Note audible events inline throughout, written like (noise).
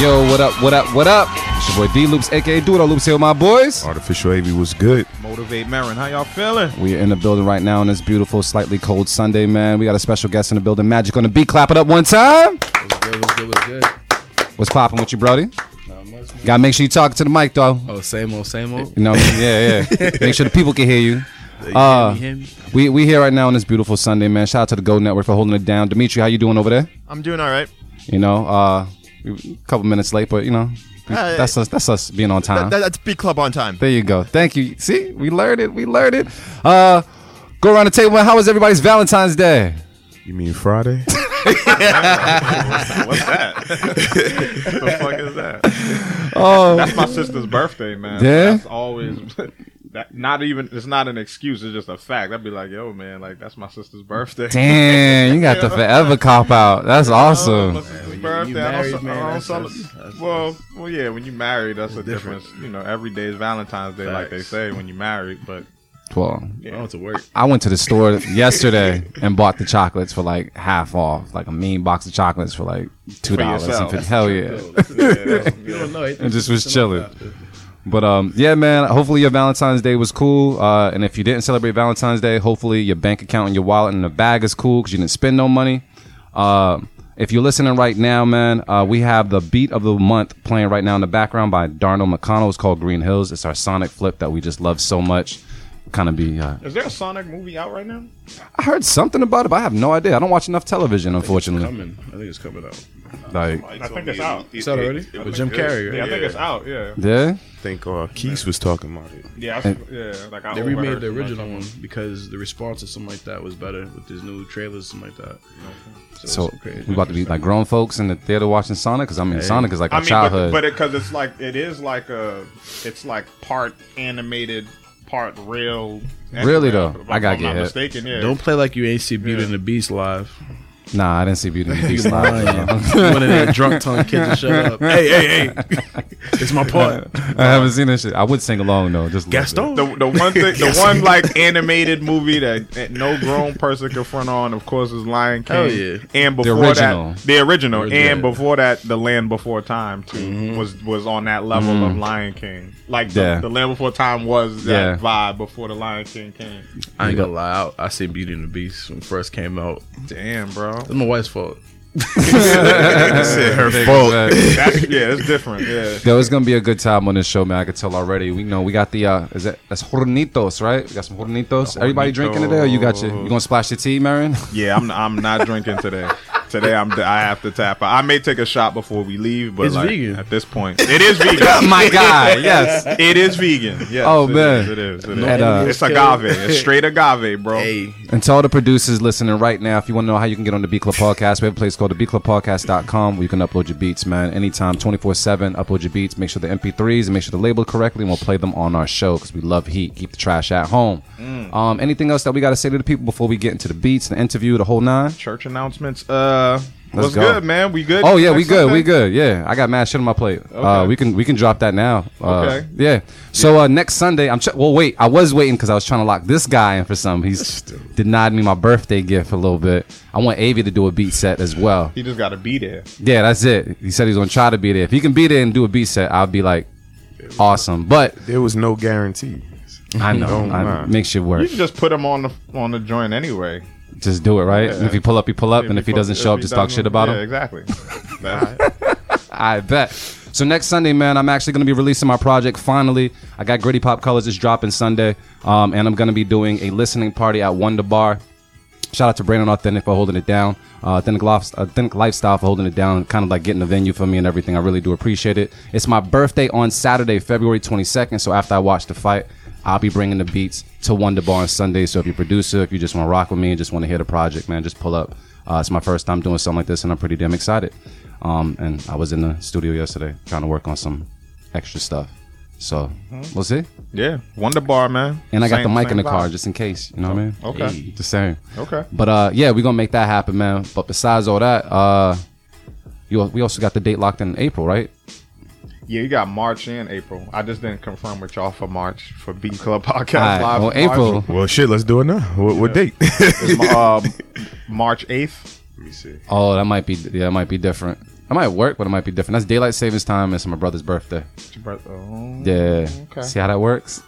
Yo, what up, what up, what up? It's your boy D Loops, aka Do It All Loops here with my boys. Artificial AV was good. Motivate Marin. How y'all feeling? We are in the building right now on this beautiful, slightly cold Sunday, man. We got a special guest in the building, Magic on the beat. Clap it up one time. Was good, what's good, what's good? What's popping with you, Brody? Gotta make sure you talk to the mic, though. Oh, same old, same old. You know, what I mean? yeah, yeah. (laughs) make sure the people can hear you. Uh, hear me? we we here right now on this beautiful Sunday, man. Shout out to the Gold Network for holding it down. Dimitri, how you doing over there? I'm doing all right. You know, uh, we- a couple minutes late, but you know, Uh, that's us. That's us being on time. That, that's Beat Club on time. There you go. Thank you. See, we learned it. We learned it. Uh, go around the table. How was everybody's Valentine's Day? You mean Friday? (laughs) What's that? what the fuck is that? Oh, That's my sister's birthday, man. Yeah? That's always (laughs) that, not even it's not an excuse, it's just a fact. I'd be like, yo, man, like that's my sister's birthday. damn! You got the (laughs) forever cop out. That's My awesome. sister's you birthday. I don't, married, man, that's- that's- that's- well, well, yeah. When you married, that's a different. difference. You know, every day is Valentine's Day, like they say when you married. But Well, I went to work. I went to the store yesterday and bought the chocolates for like half off, like a mean box of chocolates for like two dollars. yourself. Hell yeah! yeah, You and just was chilling. But um, yeah, man. Hopefully your Valentine's Day was cool. Uh, and if you didn't celebrate Valentine's Day, hopefully your bank account and your wallet and the bag is cool because you didn't spend no money. Uh, if you're listening right now, man, uh, we have the beat of the month playing right now in the background by Darnell McConnell. It's called Green Hills. It's our Sonic flip that we just love so much. Kind of be. Uh, is there a Sonic movie out right now? I heard something about it, but I have no idea. I don't watch enough television, unfortunately. Coming. I think it's coming out. Like, I think it's out. It's out already? With Jim Carrey, right? Yeah, I think it's out. Yeah, yeah. I think uh, Keith was talking about it. yeah, I, yeah. Like I They remade overheard the too much. original one because the response to something like that was better with these new trailers, something like that. So it's crazy. we about to be like grown folks in the theater watching Sonic because I mean Sonic is like I mean, childhood. but because it's like it is like a, it's like part animated, part real. Really, though? I gotta get not hit. mistaken. Yeah. Don't play like you ain't see Beauty and the Beast live. Nah, I didn't see Beauty and the Beast live. Lying. (laughs) One of that drunk tongue kids to shut up. Hey, hey, hey! (laughs) it's my part. I haven't seen that shit. I would sing along though. Just a little Gaston. the, the one thing, the (laughs) one like animated movie that, that no grown person can front on, of course, is Lion King. Hell yeah. And before original. that, the original, Original. and before that, The Land Before Time too Mm-hmm. was was on that level of Lion King. Like the, Yeah. the Land Before Time was that Yeah. vibe before the Lion King came. I ain't gonna lie. I, I seen Beauty and the Beast when it first came out. Damn, bro. It's my wife's fault. (laughs) said her bit. fault. That's, yeah, it's different. Yeah. Yo, it's gonna be a good time on this show, man. I can tell already. We know we got the uh is that that's hornitos, right? We got some hornitos. Everybody drinking today, or you got your you gonna splash your tea, Marion? Yeah, I'm I'm not drinking today. (laughs) Today I'm I have to tap out. I may take a shot before we leave, but It's like, vegan. at this point, it is vegan. (laughs) My guy, yes. It is vegan. Yes. Oh, it man. is, it is. It is. And, uh, it's agave. It's straight agave, bro. Hey, And to all the producers listening right now, if you want to know how you can get on the Beat Club Podcast, we have a place called the beatclubpodcast.com where you can upload your beats, man. Anytime, 24 7, upload your beats. Make sure the MP3s and make sure they're labeled correctly, and we'll play them on our show because we love heat. Keep the trash at home. Um, anything else that we got to say to the people before we get into the beats, the interview, the whole nine? Church announcements. Uh, Let's what's go. good, man? We good? Oh yeah, we Next good, we good. Yeah, I got mad shit on my plate. Uh, we can we can drop that now. Uh, Okay. Yeah. So uh, next Sunday, I'm. Ch- well, wait. I was waiting because I was trying to lock this guy in for something. He's denied me my birthday gift a little bit. I want Avi to do a beat set as well. He just got to be there. Yeah, that's it. He said he's gonna try to be there. If he can be there and do a beat set, I'll be like, awesome. But There was no guarantee. I know, Don't I, mind. makes you You can just put him on the on the joint anyway. Just do it, right? And if he pull up, he pull up, and if he doesn't show up, just talk shit about yeah, him. exactly. (laughs) I bet. So next Sunday, man, I'm actually going to be releasing my project. Finally, I got Gritty Pop Colors is dropping Sunday, um, and I'm going to be doing a listening party at Wonder Bar. Shout out to Brandon Authentic for holding it down. Uh, Authentic, Lof- Authentic Lifestyle for holding it down, kind of like getting the venue for me and everything. I really do appreciate it. It's my birthday on Saturday, February 22nd. So after I watch the fight, I'll be bringing the beats to Wonder Bar on Sunday. So if you're a producer, if you just want to rock with me and just want to hear the project, man, just pull up. Uh, it's my first time doing something like this, and I'm pretty damn excited. Um, and I was in the studio yesterday trying to work on some extra stuff. So we'll see. Yeah, Wonder Bar, man. And I got Same- the mic in the car just in case. You know what I mean? Okay. Hey, just saying. Okay. But uh, yeah, we're gonna make that happen, man. But besides all that, uh, you we also got the date locked in April, right? Yeah, you got March and April. I just didn't confirm with y'all for March for Beat Club Podcast All right, Live. well, March- April. Well, shit, let's do it now. What, what date? is, um, (laughs) March 8th. Let me see. Oh, that might be yeah, it might be different. It might work, but it might be different. That's daylight savings time. It's my brother's birthday. It's your birth- oh, Yeah. Okay. See how that works?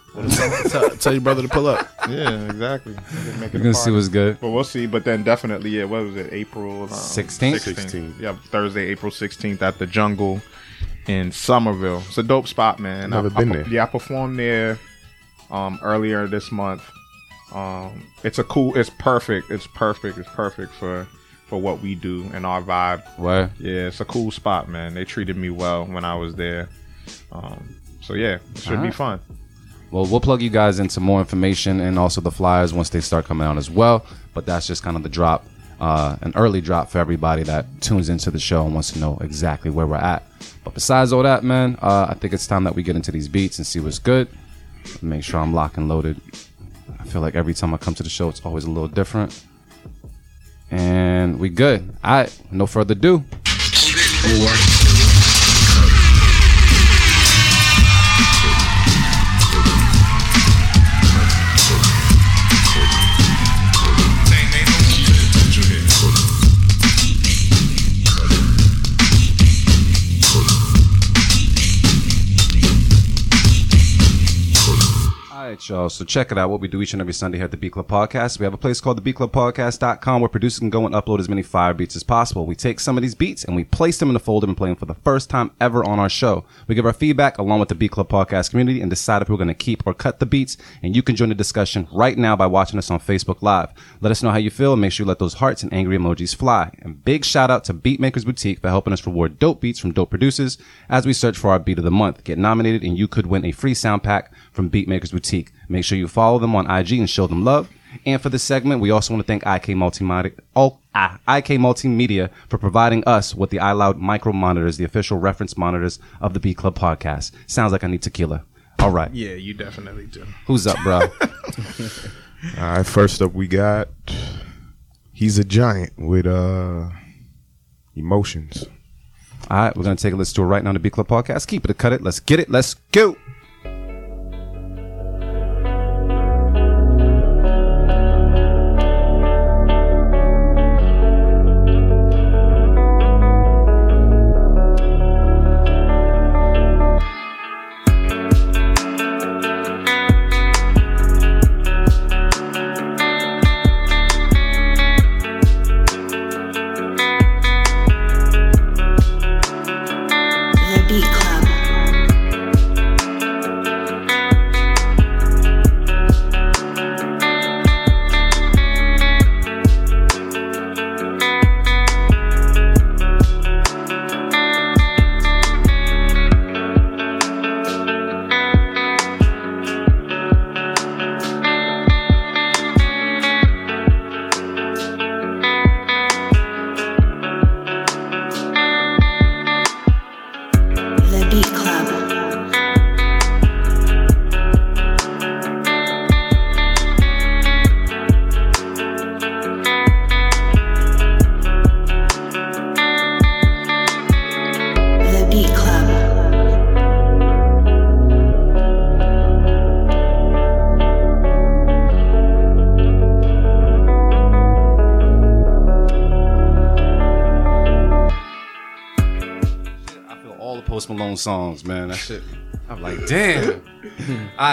tell, tell your brother to pull up. (laughs) Yeah, exactly. We're making We're a gonna see what's good. But we'll see. But then definitely, yeah, what was it? April um, 16th? 16th. Yeah, Thursday, April 16th at the Jungle in Somerville. It's a dope spot, man. Never I, been I, there. Yeah, I performed there um, earlier this month. Um, it's a cool. It's perfect. It's perfect. It's perfect for for what we do and our vibe. Where? Yeah, it's a cool spot, man. They treated me well when I was there. Um, so yeah, it should be fun. Well, we'll plug you guys into more information and also the flyers once they start coming out as well. But that's just kind of the drop, uh, an early drop for everybody that tunes into the show and wants to know exactly where we're at. But besides all that, man, uh, I think it's time that we get into these beats and see what's good. Make sure I'm locked and loaded. I feel like every time I come to the show, it's always a little different. And we good. All right, no further ado. So check it out. What we do each and every Sunday here at the Beat Club Podcast. We have a place called the Beat Club Podcast.com where producers can go and upload as many fire beats as possible. We take some of these beats and we place them in a folder and play them for the first time ever on our show. We give our feedback along with the Beat Club Podcast community and decide if we're going to keep or cut the beats. And you can join the discussion right now by watching us on Facebook Live. Let us know how you feel and make sure you let those hearts and angry emojis fly. And big shout out to Beatmakers Boutique for helping us reward dope beats from dope producers as we search for our beat of the month. Get nominated and you could win a free sound pack from Beatmakers Boutique. Make sure you follow them on IG and show them love. And for this segment, we also want to thank IK Multimedia, oh, ah, IK Multimedia for providing us with the iLoud micro monitors, the official reference monitors of the Beat Club podcast. Sounds like I need tequila. All right. Yeah, you definitely do. Who's up, bro? (laughs) All right, first up we got He's a Giant with uh Emotions. All right, we're going to take a listen to it right now on the Beat Club podcast. Keep it cut it. Let's get it. Let's go.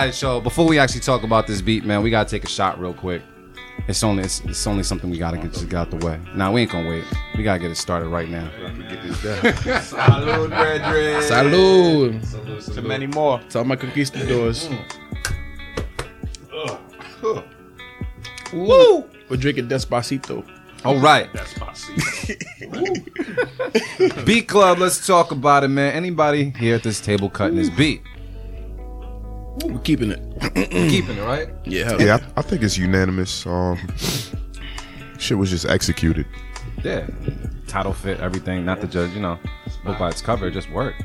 Right, so before we actually talk about this beat, man, we gotta take a shot real quick. It's only it's, it's only something we gotta get just get out the way. Nah, we ain't gonna wait. We gotta get it started right now. Salud. Gregory. Salud. To many more. To all my conquistadors. Woo! We're drinking Despacito. All right. (laughs) beat club. Let's talk about it, man. Anybody here at this table cutting this beat? We're keeping it. Keeping it right. Yeah. hell Yeah, I, I think it's unanimous. Um, shit was just executed. Yeah. Title fit everything. Not the judge. You know, look by its cover. It just worked.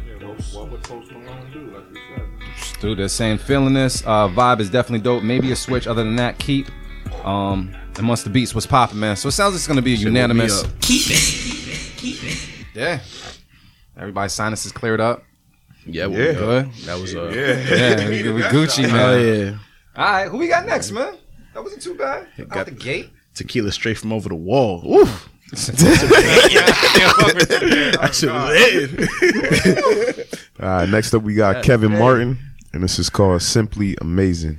What would Post Malone do? Like you said. Dude, they're saying feeling this. Uh, vibe is definitely dope. Maybe a switch. Other than that, keep. Um, and once the beats was popping, man. So it sounds like it's gonna be a unanimous. up. Yeah. Everybody's sinuses cleared up. Yeah, we Yeah. Good. That was uh, Yeah, we, we Gucci, man. Oh yeah. All right, who we got next, man? That wasn't too bad. Out got- the gate. Tequila straight from over the wall. Oof. (laughs) That shit was lit. All right, next up we got Kevin Martin, and this is called "Simply Amazing."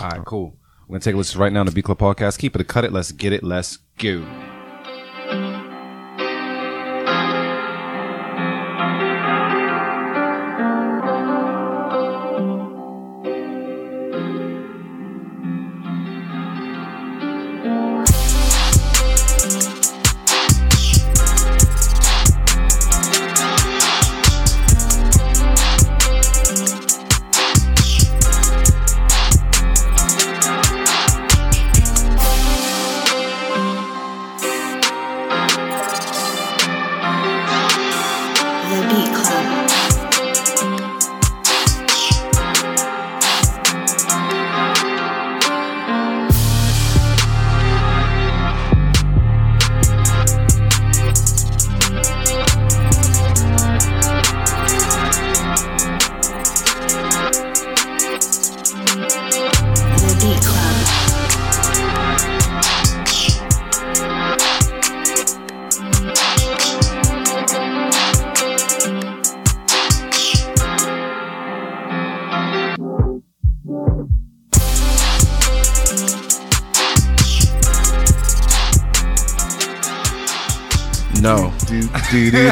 All right, cool. We're gonna take a listen right now to Beat Club Podcast. Keep it a cut it. Let's get it. Let's go.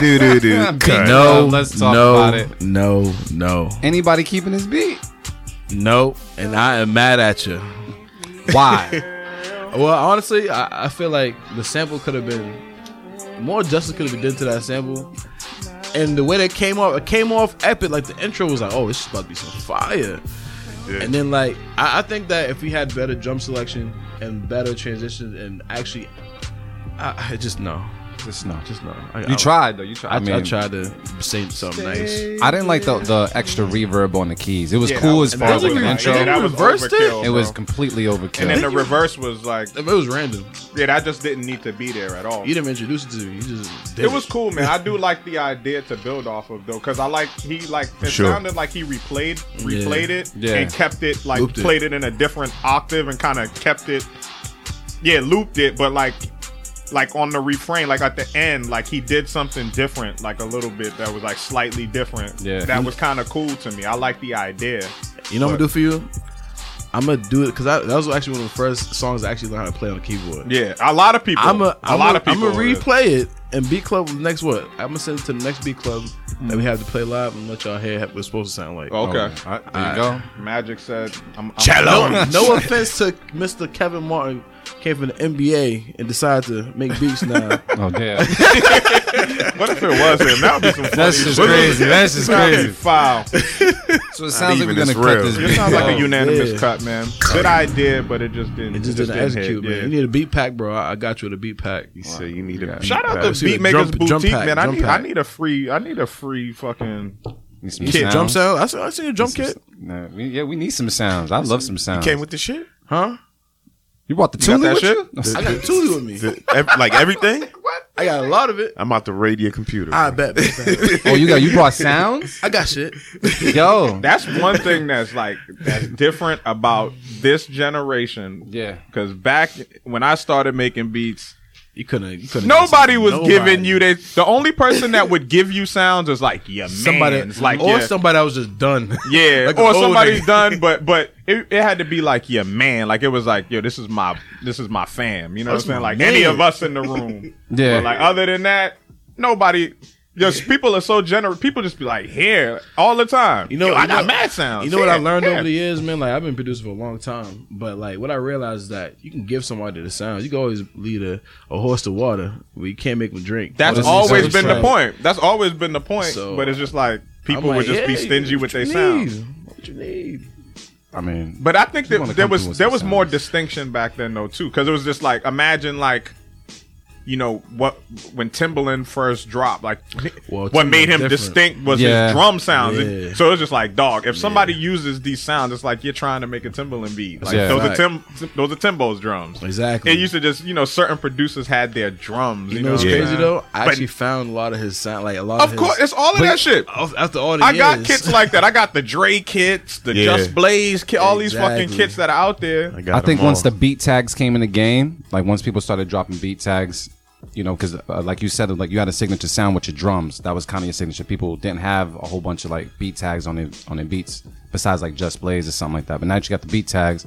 Do, do, do, do, do. Beat Cut. No. Let's talk no, about it. No. No. Anybody keeping his beat? No. And I am mad at you. Why? (laughs) Well, honestly, I, I feel like the sample could have been more justice could have been done to that sample. And the way that came off, it came off epic. Like the intro was like, "Oh, this is about to be some fire." And then like, I, I think that if we had better drum selection and better transitions, and actually, I, I just no, Just no. just no. I, You tried though. You tried. I, I, mean, I tried to say something nice. I didn't like the the extra reverb on the keys. It was Yeah, cool that as far as like was an like- intro. yeah, that was reversed it? it was completely overkill. And then the reverse was like, It was random. yeah, that just didn't need to be there at all. You didn't introduce it to me. You just did It was cool, man. I do like the idea to build off of though, because I like he like it Sure. sounded like he replayed replayed it Yeah. and kept it like Looped it. played it in a different octave and kind of kept it, yeah, looped it, but like like on the refrain, like at the end, like he did something different, like a little bit that was like slightly different. Yeah. that was kind of cool to me. I like the idea. You know what I'm gonna do for you? I'm gonna do it because that was actually one of the first songs I actually learned how to play on the keyboard. Yeah, a lot of people. I'm a, a I'm lot a, of people. I'm gonna replay it and beat club next what? I'm gonna send it to the next beat club that we hmm. have to play live and let y'all hear what it's supposed to sound like. Okay. All right, there you go. Magic said, "I'm." I'm No, no offense to Mr. Kevin Martin, came from the NBA and decided to make beats now. (laughs) Oh damn. (laughs) What if it was him? That would be some. funny That's just crazy. That's just crazy. foul. So it sounds like we're gonna it's cut real. this It sounds like a unanimous yeah. cut, man. Good idea, but it just didn't. It just it didn't hit, execute, man. yeah. You need a beat pack, bro. I I got you with a beat pack. You say you need a Shout out to see the Beatmakers drum- drum Boutique, pack, man. I drum need, I need a free, I need a free fucking. Need some Kid, sounds. Drum sound. I see, I see a drum kit. Nah, we, yeah, we need some sounds. I love some sounds. came with the shit. Huh? You brought the got Thule that with shit? you? I got Tuli with me. The- ev- like everything. (laughs) What? I got a lot of it. I'm out to raid your computer. I bet. bet. (laughs) Oh, you got you brought sounds? I got shit. (laughs) Yo. That's one thing that's like that's different about this generation. Yeah. Because back when I started making beats, You couldn't. You couldn't. nobody was Nobody. giving you they. The only person that would give you sounds is like your somebody, man's, like or your- somebody that was just done. (laughs) Yeah, Like or somebody's nigga. done, (laughs) but but it, it had to be like your man. Like it was like, yo, this is my this is my fam. You know That's what I'm saying? Like man. any of us in the room. (laughs) Yeah. But like other than that, nobody. Just people are so generous. People just be like here all the time. You know, Yo, I you got know- mad sounds. You know what I learned here. over the years, man? Like I've been producing for a long time, but like what I realized is that you can give somebody the sound. You can always lead a, a horse to water, but you can't make them drink. That's What is always it? been the point. That's always been the point. So, but it's just like people like, would just be stingy with their you sound. What you need? I mean, But I think that there was there some was more distinction back then though too, because it was just like imagine like. You know what? When Timbaland first dropped, like Well, what made him different. distinct was Yeah. his drum sounds. And Yeah. So it was just like, dog. If somebody uses these sounds, it's like you're trying to make a Timbaland beat. Like Yeah. those Fact. are Tim, those are Timbo's drums. Exactly. It used to just, you know, certain producers had their drums. You, You know what's what I'm crazy though? I But- actually found a lot of his sound, like a lot Of of, course, his, it's all of that shit. After all the I got kits like that. I got the Dre kits, the Yeah. Just Blaze kit, all these fucking kits that are out there. I, got I think them once the beat tags came in the game, like once people started dropping beat tags, you know, because uh, like you said, like you had a signature sound with your drums. That was kind of your signature. People didn't have a whole bunch of like beat tags on their on their beats besides like Just Blaze or something like that. But now that you got the beat tags,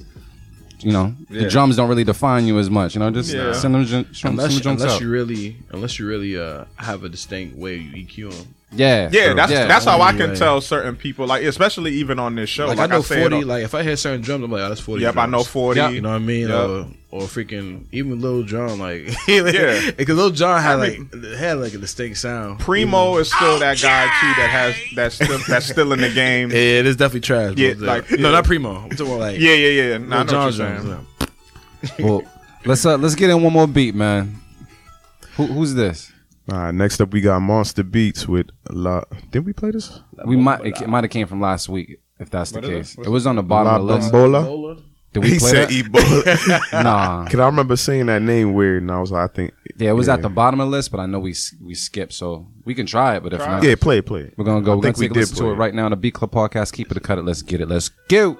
you know, the drums don't really define you as much. You know, just Yeah. send them, send them unless, drums unless you really, unless you really uh, have a distinct way you EQ them. Yeah, Yeah, true. that's yeah. that's how I can way. tell certain people, like especially even on this show. Like, Like, I know said, forty. on- Like if I hear certain drums, I'm like, oh, that's forty. yep, I know forty. Yeah. You know what I mean? Yep. Or or freaking even Lil Jon, like (laughs) Yeah. because Lil Jon had I like mean- had like a distinct sound. Primo is still that guy too that has that's still that's still in the game. (laughs) Yeah, it is definitely trash. Bro. Yeah, like- no, not Primo. I'm talking about like Yeah, yeah, yeah. Nah, I Lil know Jon drums. yeah. Well, let's uh, let's get in one more beat, man. Who, who's this? All right, next up we got Monster Beats with La. lot. Did we play this? We might it, might have came from last week, if that's the case. It was on the bottom La of the list. Bambola. Did we He play said that? Ebola. (laughs) (laughs) Nah. Cause I remember seeing that name weird, and I was like, I think. Yeah, it was at the bottom of the list, but I know we s- we skipped, so we can try it. But if not, Yeah, play, it, play. it. we're gonna go. I We're gonna think we take a did listen to play it right now on the Beat Club podcast. Keep it a cut it. Let's get it. Let's go.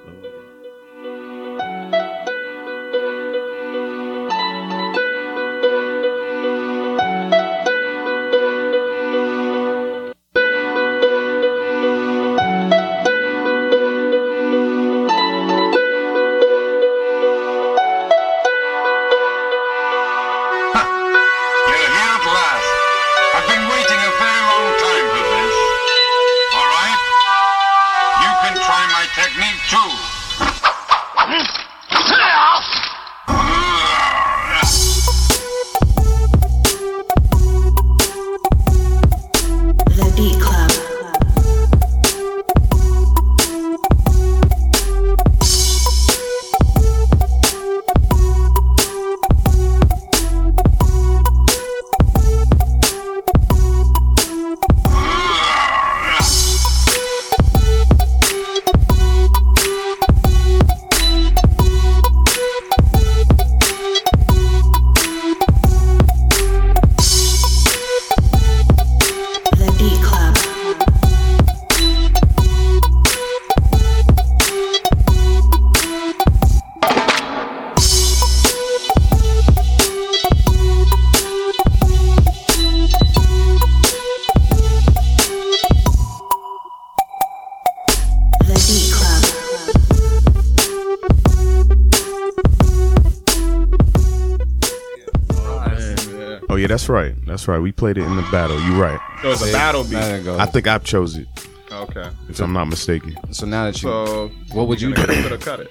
That's right. We played it in the battle. You're right. It was a battle beat. There you go. I think I chose it, Okay. if I'm not mistaken. so now that you, So what would you do? could have cut it.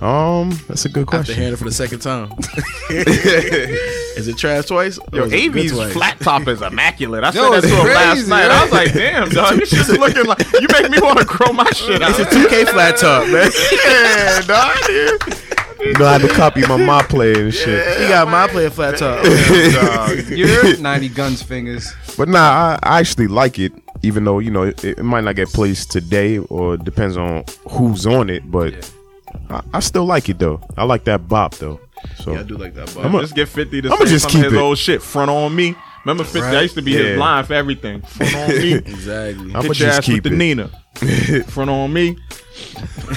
Um, that's a good After question. hearing it for the second time, (laughs) is it trash twice? Or Yo, is AV's flat top is immaculate. I said that to it's him last crazy, night. I was like, damn, dog, this shit's looking like you make me want to grow my shit out. It's a 2K flat top, man. (laughs) yeah, dog. You know, I had to copy my my player and shit. He got my player flat top. (laughs) You're 90 guns fingers. But nah, I, I actually like it, even though you know it, it might not get placed today, or depends on who's on it. But I, I still like it though. I like that bop though. So Yeah, I do like that. But I'm a- Just get 50 to I'ma just some keep his it. old shit. Front on me. Remember 50? I used to be Yeah. his blind for everything. Front on me. (laughs) exactly. I'ma Hit your just ass with keep the it. Nina. (laughs) Front on me.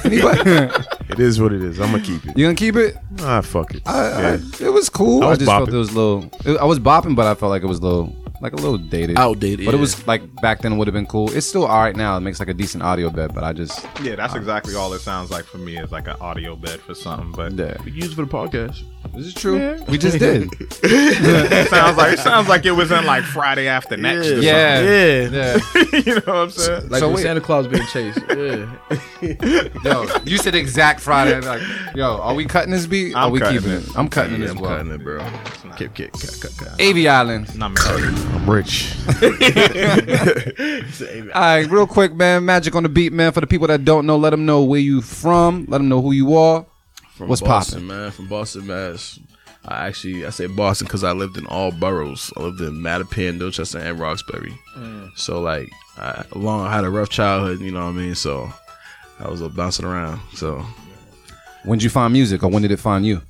(laughs) it is what it is. I'm gonna keep it. You gonna keep it? Ah, fuck it. I, Yeah. I, it was cool. I I, was just felt bopping. it was a little. It, I was bopping, but I felt like it was a little, like a little dated, Outdated, But it was like back then. Would have been cool. It's still all right now. It makes like a decent audio bed, but I just Yeah, that's exactly all it sounds like for me is like an audio bed for something. But yeah. We use it for the podcast. This is true. We just did. (laughs) it sounds like it sounds like it was in like Friday after next. or yeah, Yeah. yeah. (laughs) you know what I'm saying? Like So wait. Santa Claus being chased. (laughs) Yeah. Yo, you said exact Friday. Like, yo, are we cutting this beat? I'm are we cutting keeping it. it? I'm cutting it as I'm well. cutting it, bro. Kip, kip, cut, cut, cut. Avy Island. Not me. I'm rich. (laughs) All right, real quick, man. Magic on the beat, man. For the people that don't know, let them know where you from. Let them know who you are. From What's Boston, poppin'? man? From Boston, Mass. I actually I say Boston because I lived in all boroughs. I lived in Mattapan, Dorchester, and Roxbury. So like, I long I had a rough childhood. You know what I mean? So I was uh, bouncing around. So When did you find music, or when did it find you?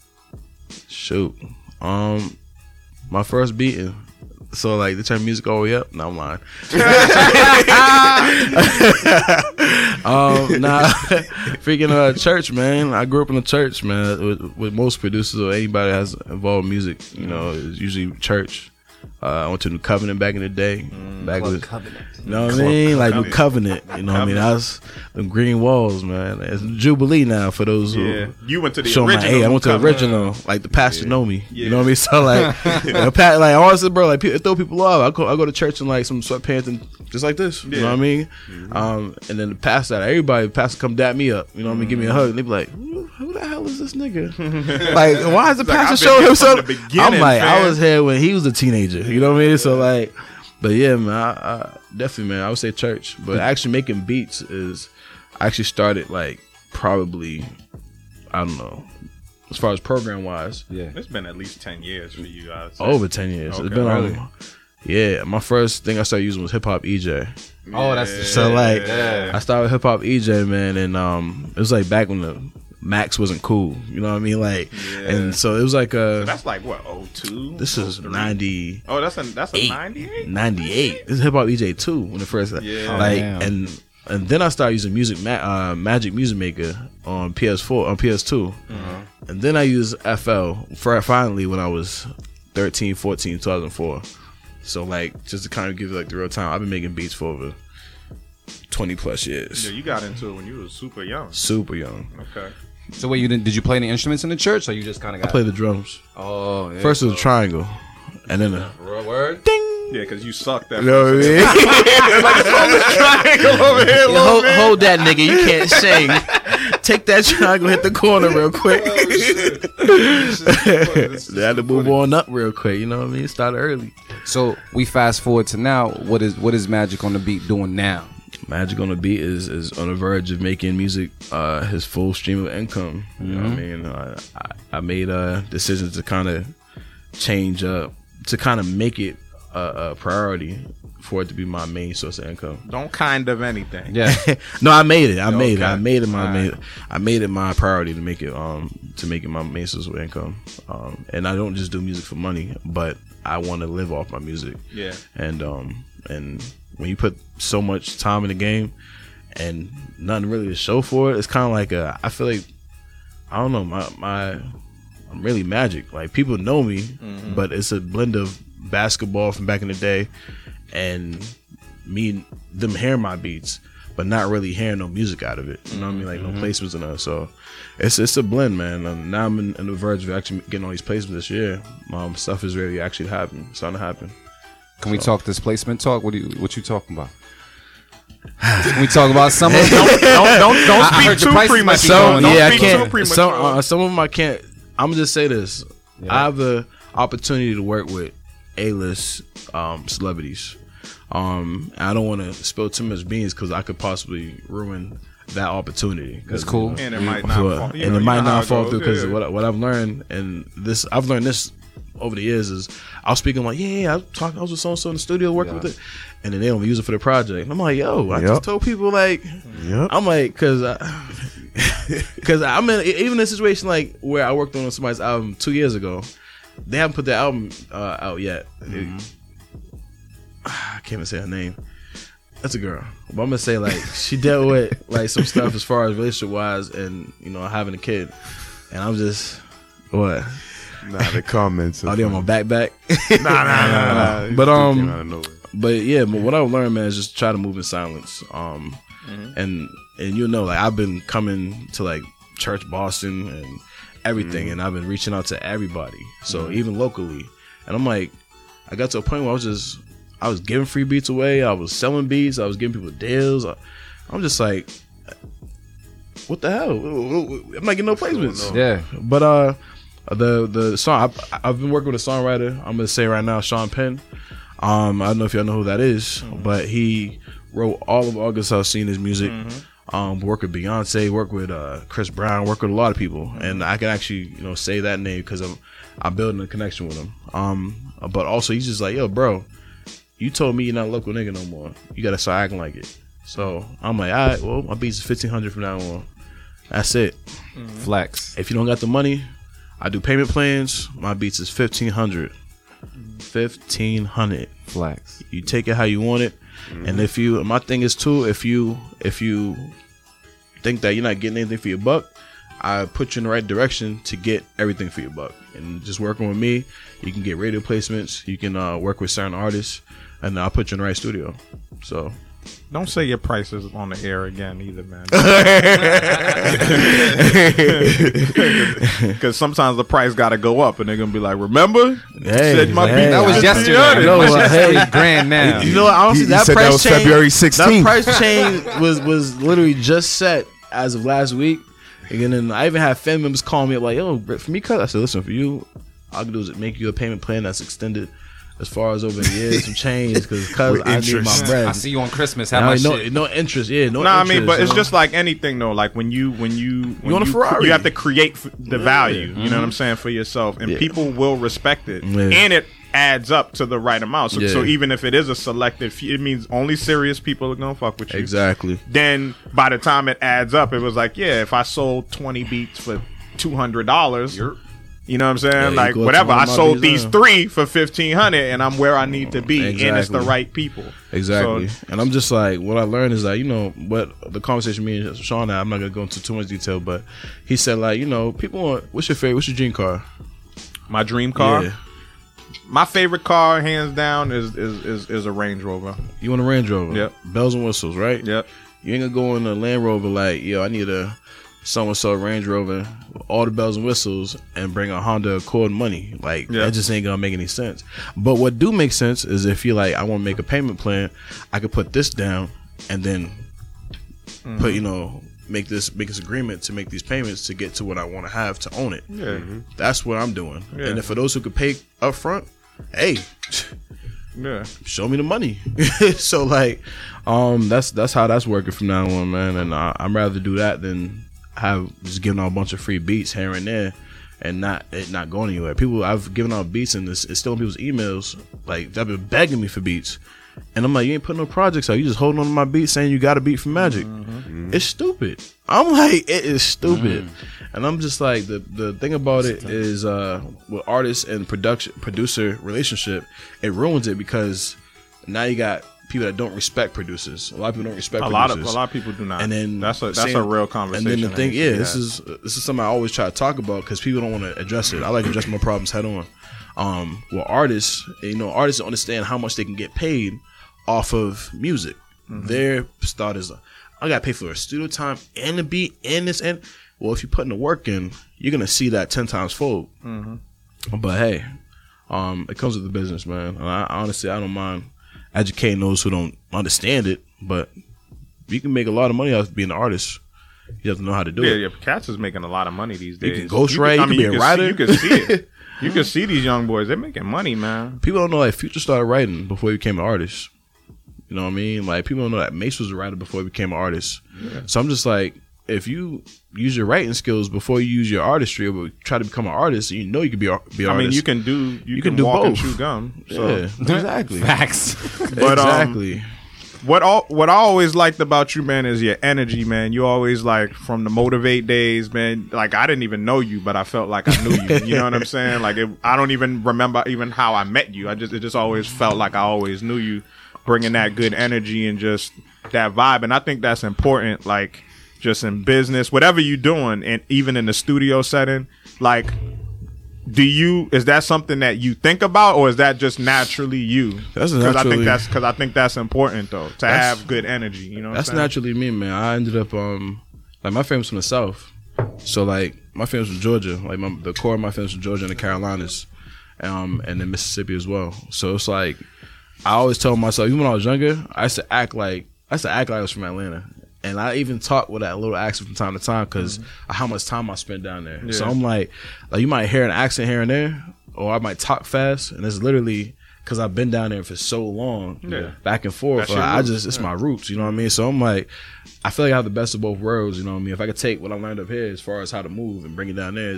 shoot, um, my first beating. So like they turn music all the way up. No, I'm lying. (laughs) um, nah, (laughs) freaking uh, church, man. I grew up in a church, man. With, with most producers or anybody that has involved in music, you know, it's usually church. Uh, I went to New Covenant back in the day. back with, you know what I mean? Like New Covenant. You know what I mean? I was them green walls, man. It's Jubilee now for those who Yeah. You went to the show my original age. I went to the original. Like the pastor know me. You know what I mean? (laughs) So like, (laughs) the pa- like honestly, bro, like throw people off. I go, I go to church in like some sweatpants and just like this. You know what I mean? Um, and then the pastor, everybody, the pastor come dap me up. You know what I mean? Give me a hug. And they be like, who, the hell is this nigga? (laughs) like, why is the pastor I've showing himself? the I'm like, I was here when he was a teenager. You know what I mean? So like, but yeah, man, I, I definitely, man, I would say church. But actually making beats is, I actually started like probably, I don't know, as far as program wise, Yeah. It's been at least ten years for you guys. over ten years. Okay. it's been Really? um, yeah. My first thing I started using was hip hop eJay. Oh, that's the So shit. like, Yeah. I started hip hop eJay, man, and um, it was like back when the Max wasn't cool. You know what I mean? Like, and so it was like uh, That's like what 02? this is 90. Oh, that's a that's a ninety eight. 98. This is hip hop eJay two when it first Yeah. like Oh, damn. and and then I started using music ma- uh, Magix Music Maker on PS4 on PS2. Uh-huh. And then I used FL for finally when I was 13, 14, 2004. So like just to kind of give you like the real time, I've been making beats for over 20 plus years. Yeah, you got into it when you were super young. Super young. Okay. So wait, you didn't? Did you play any instruments in the church, or you just kind of I got? play the drums. Oh, yeah. First it was a triangle. And then a Real word. Ding. Yeah, because you suck that. you know what I mean? (laughs) (laughs) hold, hold that nigga. You can't (laughs) sing. Take that triangle, hit the corner real oh, quick. they had to move on up real quick. You know what I mean? Started early. So we fast forward to now. What is what is Magic on the beat doing now? Magic on the Beat is, is on the verge of making music uh, his full stream of income. You know what I mean? Uh, I, I made a decision to kind of change up, to kind of make it a, a priority for it to be my main source of income. Don't kind of anything. Yeah. (laughs) no, I made it. I made it. I made it my Alright. made, I made it my priority to make it um to make it my main source of income. Um, and I don't just do music for money, but I want to live off my music. Yeah. And um and when you put so much time in the game and nothing really to show for it, it's kind of like a. I feel like I don't know my my. I'm really magic. Like people know me, Mm-hmm. but it's a blend of basketball from back in the day and me them hearing my beats, but not really hearing no music out of it. You know what I mean? Like Mm-hmm. no placements in it. So it's it's a blend, man. And now I'm in, in the verge of actually getting all these placements this year. Um, stuff is really actually happening. Starting to happen. Can we talk displacement talk? What do you what you talking about? Can we talk about some of them? (laughs) Don't don't don't I speak heard the too prices might be premature. going Some, yeah, I can't. Some, uh, some of them I can't. I'm gonna just say this. I have the opportunity to work with A-list um, celebrities. Um, I don't want to spill too much beans because I could possibly ruin that opportunity. That's cool. and it might not fall. and know, it might not fall through because Yeah. what what I've learned and this I've learned this over the years is I was speaking like yeah, yeah I was talking I was with so and so in the studio working with it and then they don't use it for the project and I'm like yo I Yep. just told people like Yep. I'm like because because (laughs) I'm in even in a situation like where I worked on somebody's album two years ago they haven't put the album uh, out yet (sighs) I can't even say her name that's a girl. But I'm gonna say like she dealt with like some stuff as far as relationship wise and you know having a kid, and I'm just what? Nah, the comments. Are they on my back back? (laughs) Nah, nah, nah, nah. (laughs) But, um, Came out of nowhere. but yeah, but what I've learned, man, is just try to move in silence. Um, and and you know, like I've been coming to like church Boston and everything, and I've been reaching out to everybody. So even locally, and I'm like, I got to a point where I was just, I was giving free beats away. I was selling beats. I was giving people deals. I, I'm just like, what the hell? I'm not getting no placements. Yeah. But uh, the the song I, I've been working with a songwriter. I'm gonna say right now, Sean Penn. Um, I don't know if y'all know who that is, but he wrote all of August Alsina's music. Um, work with Beyonce, work with uh, Chris Brown, work with a lot of people, and I can actually you know say that name because I'm I'm building a connection with him. Um, but also he's just like, yo, bro, you told me you're not a local nigga no more. You gotta start acting like it. So I'm like, all right, well, my beats is fifteen hundred from now on. That's it. Flex. If you don't got the money, I do payment plans. My beats is fifteen hundred. Fifteen hundred. Flex. You take it how you want it. And if you, my thing is too, if you if you think that you're not getting anything for your buck, I put you in the right direction to get everything for your buck. And just working with me, you can get radio placements. You can uh, work with certain artists, and I'll put you in the right studio. So Don't say your prices on the air again either, man. (laughs) Because sometimes the price got to go up, and they're gonna be like, "Remember, Hey, said my hey, That was was yesterday. 300." know How much what? is Hey. grand now. You know, what, honestly, He- he that said that price was change, February That price change was was literally just set as of last week. Again, And then I even had family members call me up like, "Yo, for me, cut." I said, "Listen, for you, all I can do is make you a payment plan that's extended as far as over the years, some change because cause I need my bread." I see you on Christmas. How Now, much no, shit? no interest, yeah, no. No, I mean, but you it's uh, just like anything, though. Like when you when you when want a Ferrari. you have to create f- the value. You know what mm-hmm. I'm saying for yourself, and Yeah. people will respect it, Yeah. and it adds up to the right amount. So, so even if it is a selective, it means only serious people are gonna fuck with you. exactly. Then by the time it adds up, it was like, yeah, if I sold 20 beats for two hundred dollars. You know what I'm saying? you like whatever. I sold these three for fifteen hundred, and I'm where I need to be, and it's the right people. Exactly. So- and I'm just like, what I learned is that, you know, what the conversation me and Sean had, I'm not to go into too much detail, but he said, like, you know, people want, what's your favorite, what's your dream car? My dream car. Yeah. My favorite car, hands down, is is is, is a Range Rover. You want a Range Rover? Yep. Bells and whistles, right? Yep. You ain't gonna go in a Land Rover like, yo, I need a so and so Range Rover, with all the bells and whistles, and bring a Honda Accord money. Like Yeah. that just ain't gonna make any sense. But what do make sense is if you're like, I want to make a payment plan, I could put this down and then Mm-hmm. put, you know, make this make this agreement to make these payments to get to what I want to have to own it. Yeah. That's what I'm doing. Yeah. And if for those who could pay up front, hey, (laughs) Yeah. show me the money. (laughs) so like, um, that's that's how that's working from now on, man. And uh, I'm rather do that than have just giving out a bunch of free beats here and there, and not it not going anywhere. People, I've given out beats and it's, it's still in people's emails. Like they've been begging me for beats, and I'm like, you ain't putting no projects out. You just holding on to my beat, saying you got a beat from Magic. It's stupid. I'm (laughs) like, it is stupid. And I'm just like, the the thing about it is, uh, with artists and production producer relationship, it ruins it because now you got people that don't respect producers. A lot of people don't respect A lot of a lot of people do not. And then that's a that's same- a real conversation. And then the thing, to be this is this is something I always try to talk about because people don't want to address it. I like addressing my problems head on. Um, well, artists, you know, artists don't understand how much they can get paid off of music. Mm-hmm. Their start is, I got to pay for a studio time and the beat and this and well, if you're putting the work in, you're gonna see that ten times fold. Mm-hmm. But hey, um, it comes with the business, man. And I honestly, I don't mind educating those who don't understand it, but you can make a lot of money off of being an artist. You have to know how to do yeah, it. yeah. Yeah, Cats is making a lot of money these days. You can ghostwrite, you can be a see- writer. you can see it. (laughs) You can see these young boys. They're making money, man. People don't know like Future started writing before he became an artist. You know what I mean? Like people don't know that Mase was a writer before he became an artist. So I'm just like, if you use your writing skills before you use your artistry, or try to become an artist, you know you can be a- be. An I mean, you can do you, You can, can do walk and both. chew gum. (laughs) So. yeah, (laughs) exactly. Facts. (laughs) But, um, exactly. What all what I always liked about you, man, is your energy, man. You always like from the motivate days, man. Like I didn't even know you, but I felt like I knew you. You know what I'm saying? Like it, I don't even remember even how I met you. I just it just always felt like I always knew you, bringing that good energy and just that vibe. And I think that's important. Like just in business, whatever you're doing, and even in the studio setting, like. Do you is that something that you think about, or is that just naturally you? That's because I think that's because I think that's important though to have good energy. You know, That's naturally me, man. I ended up um like my family's from the south, so like my family's from Georgia. Like my, the core of my family's from Georgia and the Carolinas, um, and then Mississippi as well. So it's like I always tell myself, even when I was younger, I used to act like I used to act like I was from Atlanta. And I even talk with that little accent from time to time because of how much time I spent down there. So I'm like, like you might hear an accent here and there, or I might talk fast, and it's literally because I've been down there for so long, Yeah. back and forth. Like, I just it's my roots, you know what I mean. So I'm like, I feel like I have the best of both worlds, you know what I mean. If I could take what I learned up here as far as how to move and bring it down there,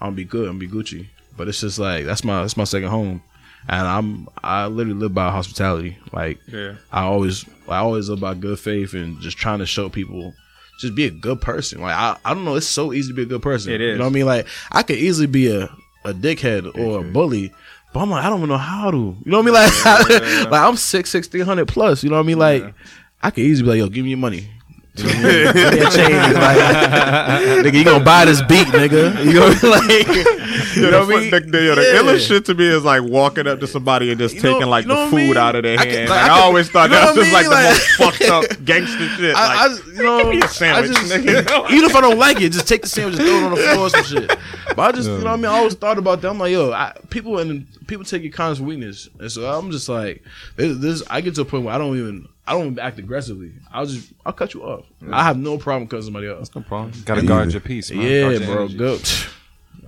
I'm gonna be good. I'm gonna be Gucci. But it's just like that's my that's my second home, and I'm I literally live by hospitality. Like Yeah. I always I always live by good faith and just trying to show people just be a good person. Like I, I don't know, it's so easy to be a good person. It You know what I mean? Like I could easily be a, a dickhead or a bully, but I'm like, I don't even know how to. You know what I mean? Like (laughs) like I'm six six three hundred plus. You know what I mean? Like I could easily be like, yo, give me your money. You know what I mean? Give me a chain, nigga. Like, (laughs) nigga, you gonna buy this beat, nigga? You (laughs) know what I mean? Like, you know what I mean? The, the, the, the Yeah. illest shit to me is like walking up to somebody and just You know- taking like the food mean? out of their I hand. can- Like, I, I can- always thought that was just like the most fucked up (laughs) gangster shit. I, I like, you know, me a sandwich, just, nigga. even if I don't like it, just take the sandwich and throw it on the floor some shit. But I just, you know, what I mean, I always thought about that. I'm like, yo, I, people and people take your kindness for weakness, and so I'm just like, this, this. I get to a point where I don't even, I don't even act aggressively. I'll just, I'll cut you off. I have no problem cutting somebody off. No problem. Gotta guard your peace, man. Yeah, your bro, energy. go.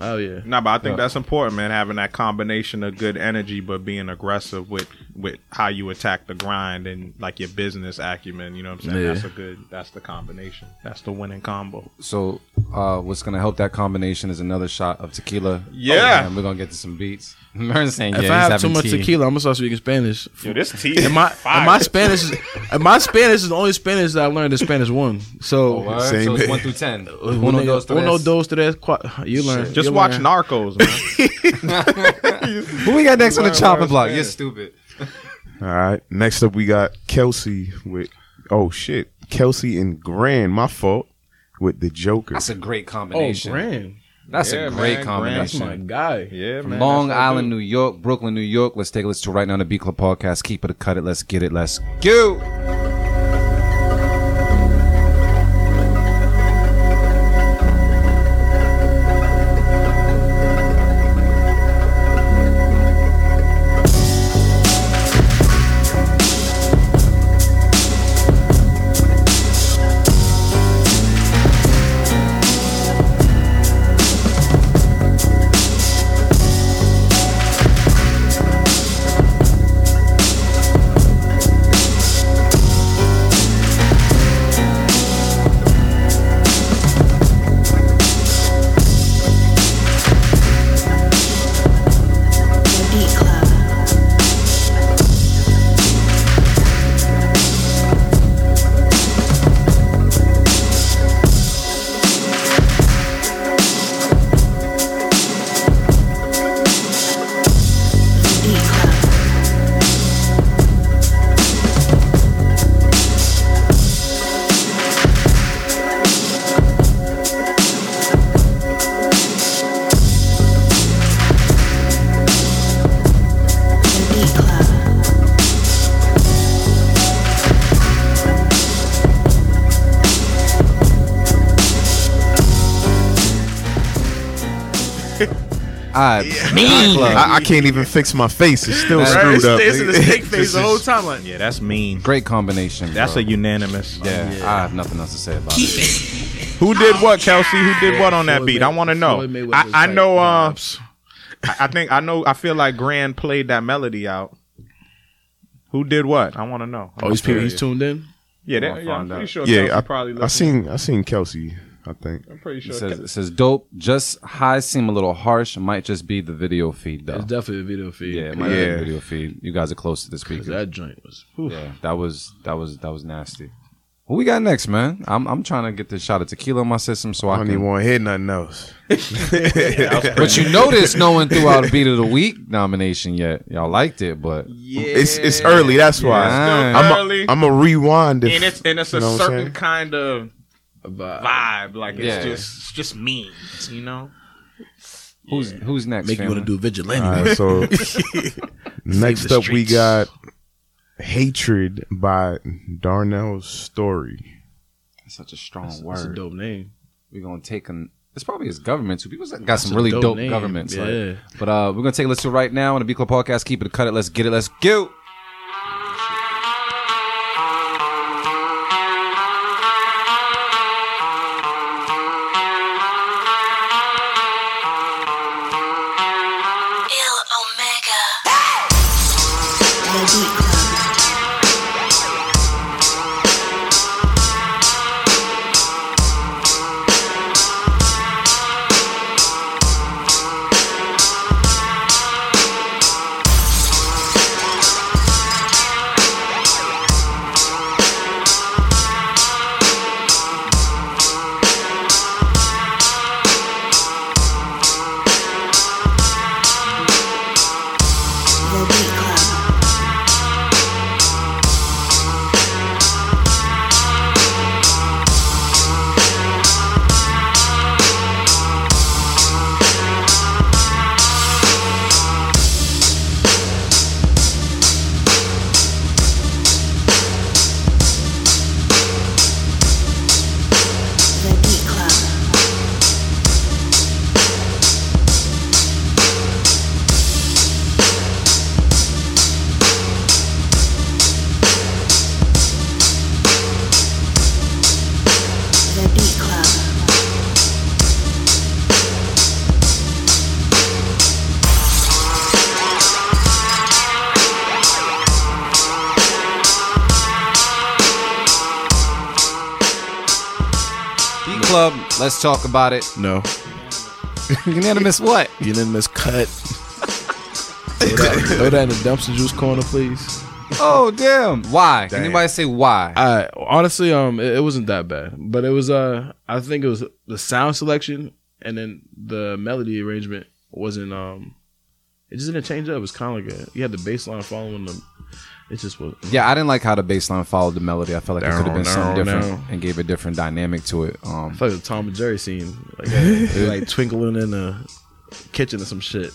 Oh yeah. Nah, but I think that's important, man. Having that combination of good energy, but being aggressive with with how you attack the grind and like your business acumen. You know what I'm saying? Yeah. That's a good. That's the combination. That's the winning combo. So, uh, what's gonna help that combination is another shot of tequila. Yeah. Oh, man, we're gonna get to some beats. (laughs) Mervin's saying, If yeah, I have too much tea. tequila, I'm gonna start speaking Spanish. Yo, this tea. And my and my Spanish is and my Spanish is the only Spanish that I learned is Spanish one. So Word? Same so it's one through ten. uno, Uno, dos, tres. uno, dos, tres, cuatro. You learn. Just you watch learn. Narcos, man. (laughs) Who we got next on the chopping block? Spanish. You're stupid. All right. Next up, we got Kelsey with oh shit, Kelsey and Grand. My fault with the Joker. That's a great combination. Oh, combination. grand. That's Yeah, a great man, combination. That's my guy. yeah, From man. Long that's what I Island. New York, Brooklyn, New York. Let's take a listen to right now on the Beat Club podcast. Keep it a cut it. Let's get it. Let's go. Me. I, I can't even fix my face. It's still Right, screwed up. It's in the snake (laughs) face the whole time. Like, Yeah, that's mean. Great combination. That's bro. a unanimous. yeah, I have nothing else to say about it. Who did what, Kelsey? Who did what on that Floyd beat? May- I want to know. Floyd Mayweather's I, I like know. Uh. I I think I know. I feel like Grand played that melody out. Who did what? I want to know. Oh, he's, I'm he's curious. tuned in. Yeah, Wanna that, yeah I'm pretty out. sure. Kelsey Yeah, probably. I, I listened. seen I seen Kelsey. I think. I'm pretty It sure. says, it says dope. Just highs seem a little harsh. Might just be the video feed though. It's definitely a video feed. Yeah, it might be Yeah. the video feed. You guys are close to the speaker. that joint was. whew. Yeah, that was that was that was nasty. What we got next, man? I'm I'm trying to get this shot of tequila in my system so I I, don't can. even want to hear nothing else. (laughs) But you noticed no one threw out a beat of the week nomination yet. Y'all liked it, but It's it's early. That's why. Yeah. I'm early. a, I'm a rewind. If, and it's and it's a you know certain kind of vibe. vibe. Like it's Yeah. just it's just mean. You know. who's who's next? Make you want to do vigilante. All right, so (laughs) next the up we got "Hatred" by Darnell Story. That's such a strong That's a word. dope name. We're gonna take an. It's probably his government too. People got some really dope dope, name, governments. like- yeah. but uh, we're gonna take a listen right now on the Beat Club podcast. Keep it, cut it. Let's get it. Let's go. Talk about it. No. (laughs) Unanimous what? Unanimous cut. throw, that, throw that in the dumpster juice corner, please. Oh damn! Why? Can Damn. anybody say why? I honestly, um, it, it wasn't that bad, but it was. Uh, I think it was the sound selection and then the melody arrangement wasn't. Um, it just didn't change up. It was kind of like a, you had the bass line following them. It just was. Yeah, I didn't like how the bass line followed the melody. I felt like it could have been something different and gave a different dynamic to it. I Um, felt like the Tom and Jerry scene, like like (laughs) twinkling in the kitchen or some shit.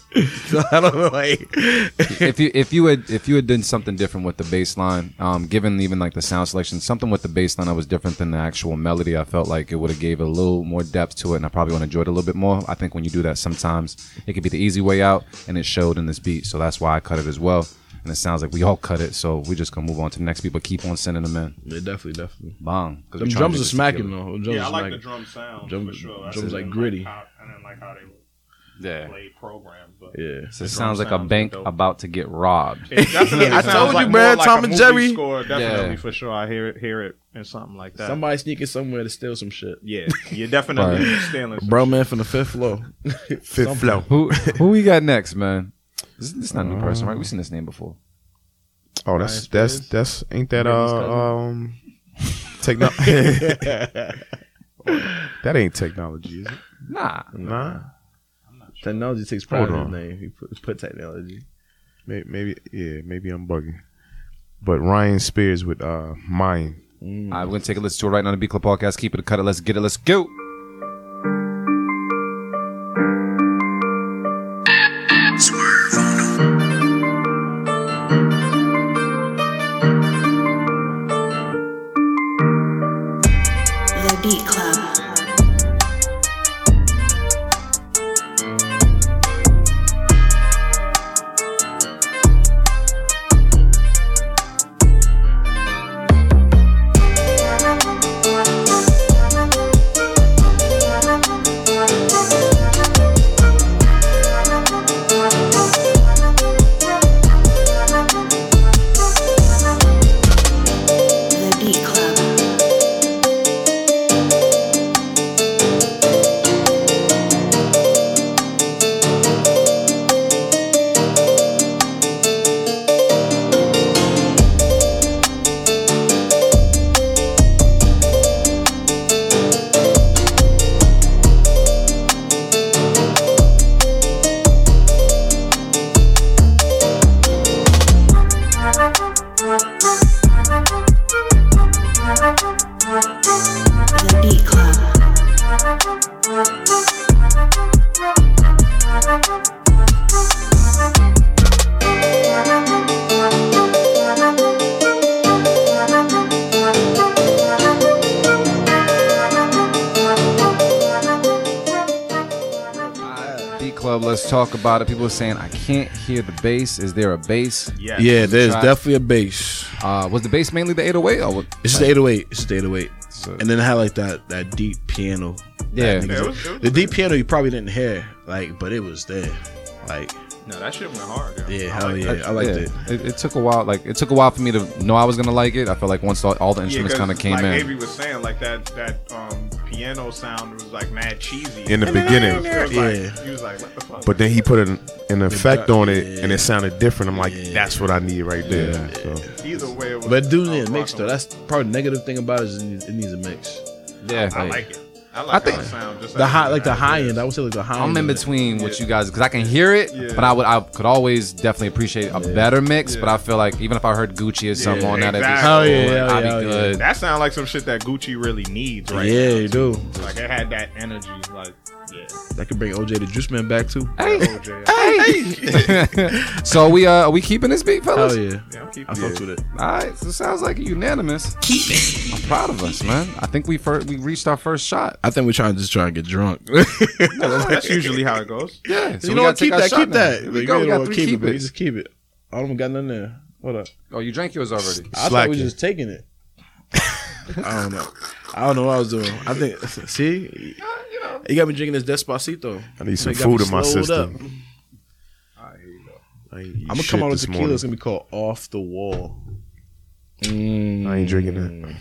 So (laughs) (laughs) I don't know, like if you if you had if you had done something different with the bass line, um, given even like the sound selection, something with the bass line that was different than the actual melody, I felt like it would have gave a little more depth to it, and I probably would have enjoyed it a little bit more. I think when you do that, sometimes it could be the easy way out, and it showed in this beat, so that's why I cut it as well. And it sounds like we all cut it, so we just gonna move on to the next beat, but keep on sending them in. yeah, definitely, definitely. Bang. 'Cause Them we drums are smacking though. Them drums Yeah, I are like the drum sound Drum- for sure. I drums like didn't gritty. how- I didn't like how they Yeah. played programs. But Yeah. So it sounds drum like a bank dope. about to get robbed. It definitely (laughs) I sounds told like you, more man, like Tom a and Jerry. Score, definitely Yeah. for sure. I hear it, hear it, and something like that. Somebody sneaking somewhere to steal some shit. yeah, you're definitely (laughs) stealing. some Bro, man, from the fifth floor. (laughs) Fifth floor. who who we got next, man? This, this is not a new person, right? We've seen this name before. Oh, that's that's that's ain't that uh um techno (laughs) (laughs) That ain't technology, is it? Nah. Nah. Technology takes pride in Hold his name. He put, put technology. Maybe, maybe yeah, maybe I'm bugging. But Ryan Spears with uh mine. All right, we're gonna take a listen to it right now on the Beat Club Podcast. Keep it, cut it, let's get it, let's go. About it. People are saying I can't hear the bass. Is there a bass? Yeah, Yeah, there's Track. definitely a bass. Uh, was the bass mainly the 808? Or what? It's just the 808. It's just the 808. So- And then it had like that that deep piano. Yeah. That niggas- Yeah, it was- it was the deep piano you probably didn't hear, like, but it was there. Like No, that shit went hard. yo. Yeah, hell like yeah, that. I liked Yeah. it. It, it took a while. Like it took a while for me to know I was gonna like it. I felt like once all, all the Yeah, instruments 'cause kind of came like in. Avery was saying, like that that um piano sound was like mad cheesy In the beginning. It was Yeah. like, he was like, what the fuck? But then he put an, an effect on it, and it sounded different. I'm like, Yeah. that's what I need right there. Yeah. So, either way, it was, But dude I need a mix though. That's probably the negative thing about it is it needs, it needs a mix. yeah, I like, like it. I like I think- it sound. Just The high, like the high end. I would say like the high. I'm end in of it. between what you guys because I can hear it, Yeah. but I would I could always definitely appreciate a better mix. But I feel like even if I heard Gucci or something Yeah, on that, it'd be exactly. Oh, yeah, cool, I'd yeah, be hell good. That sound like some shit that Gucci really needs right Yeah, now. you do. Like it had that energy. Like yeah. That could bring OJ the Juice Man back too. OJ. (laughs) So are we uh are we keeping this beat, fellas? Hell yeah. Yeah, I'm keeping I fucked with it. All right, so it sounds like unanimous. Keep it. I'm proud of us, man. I think we first we reached our first shot. I think we're trying to just try and get drunk. (laughs) (laughs) That's usually how it goes. Yeah, so you know what? Keep that. Keep now. that. Here we go. you We got what? three keep it. it. Just keep it. I don't got nothing there. What up? Oh, you drank yours already. I thought we Slacking. was just taking it. I don't know. I don't know what I was doing. I think. See, you got me drinking this Despacito. I need some It got me food in my slowed system. I, I'm gonna come out with tequila. It's gonna be called Off the Wall. I ain't drinking that.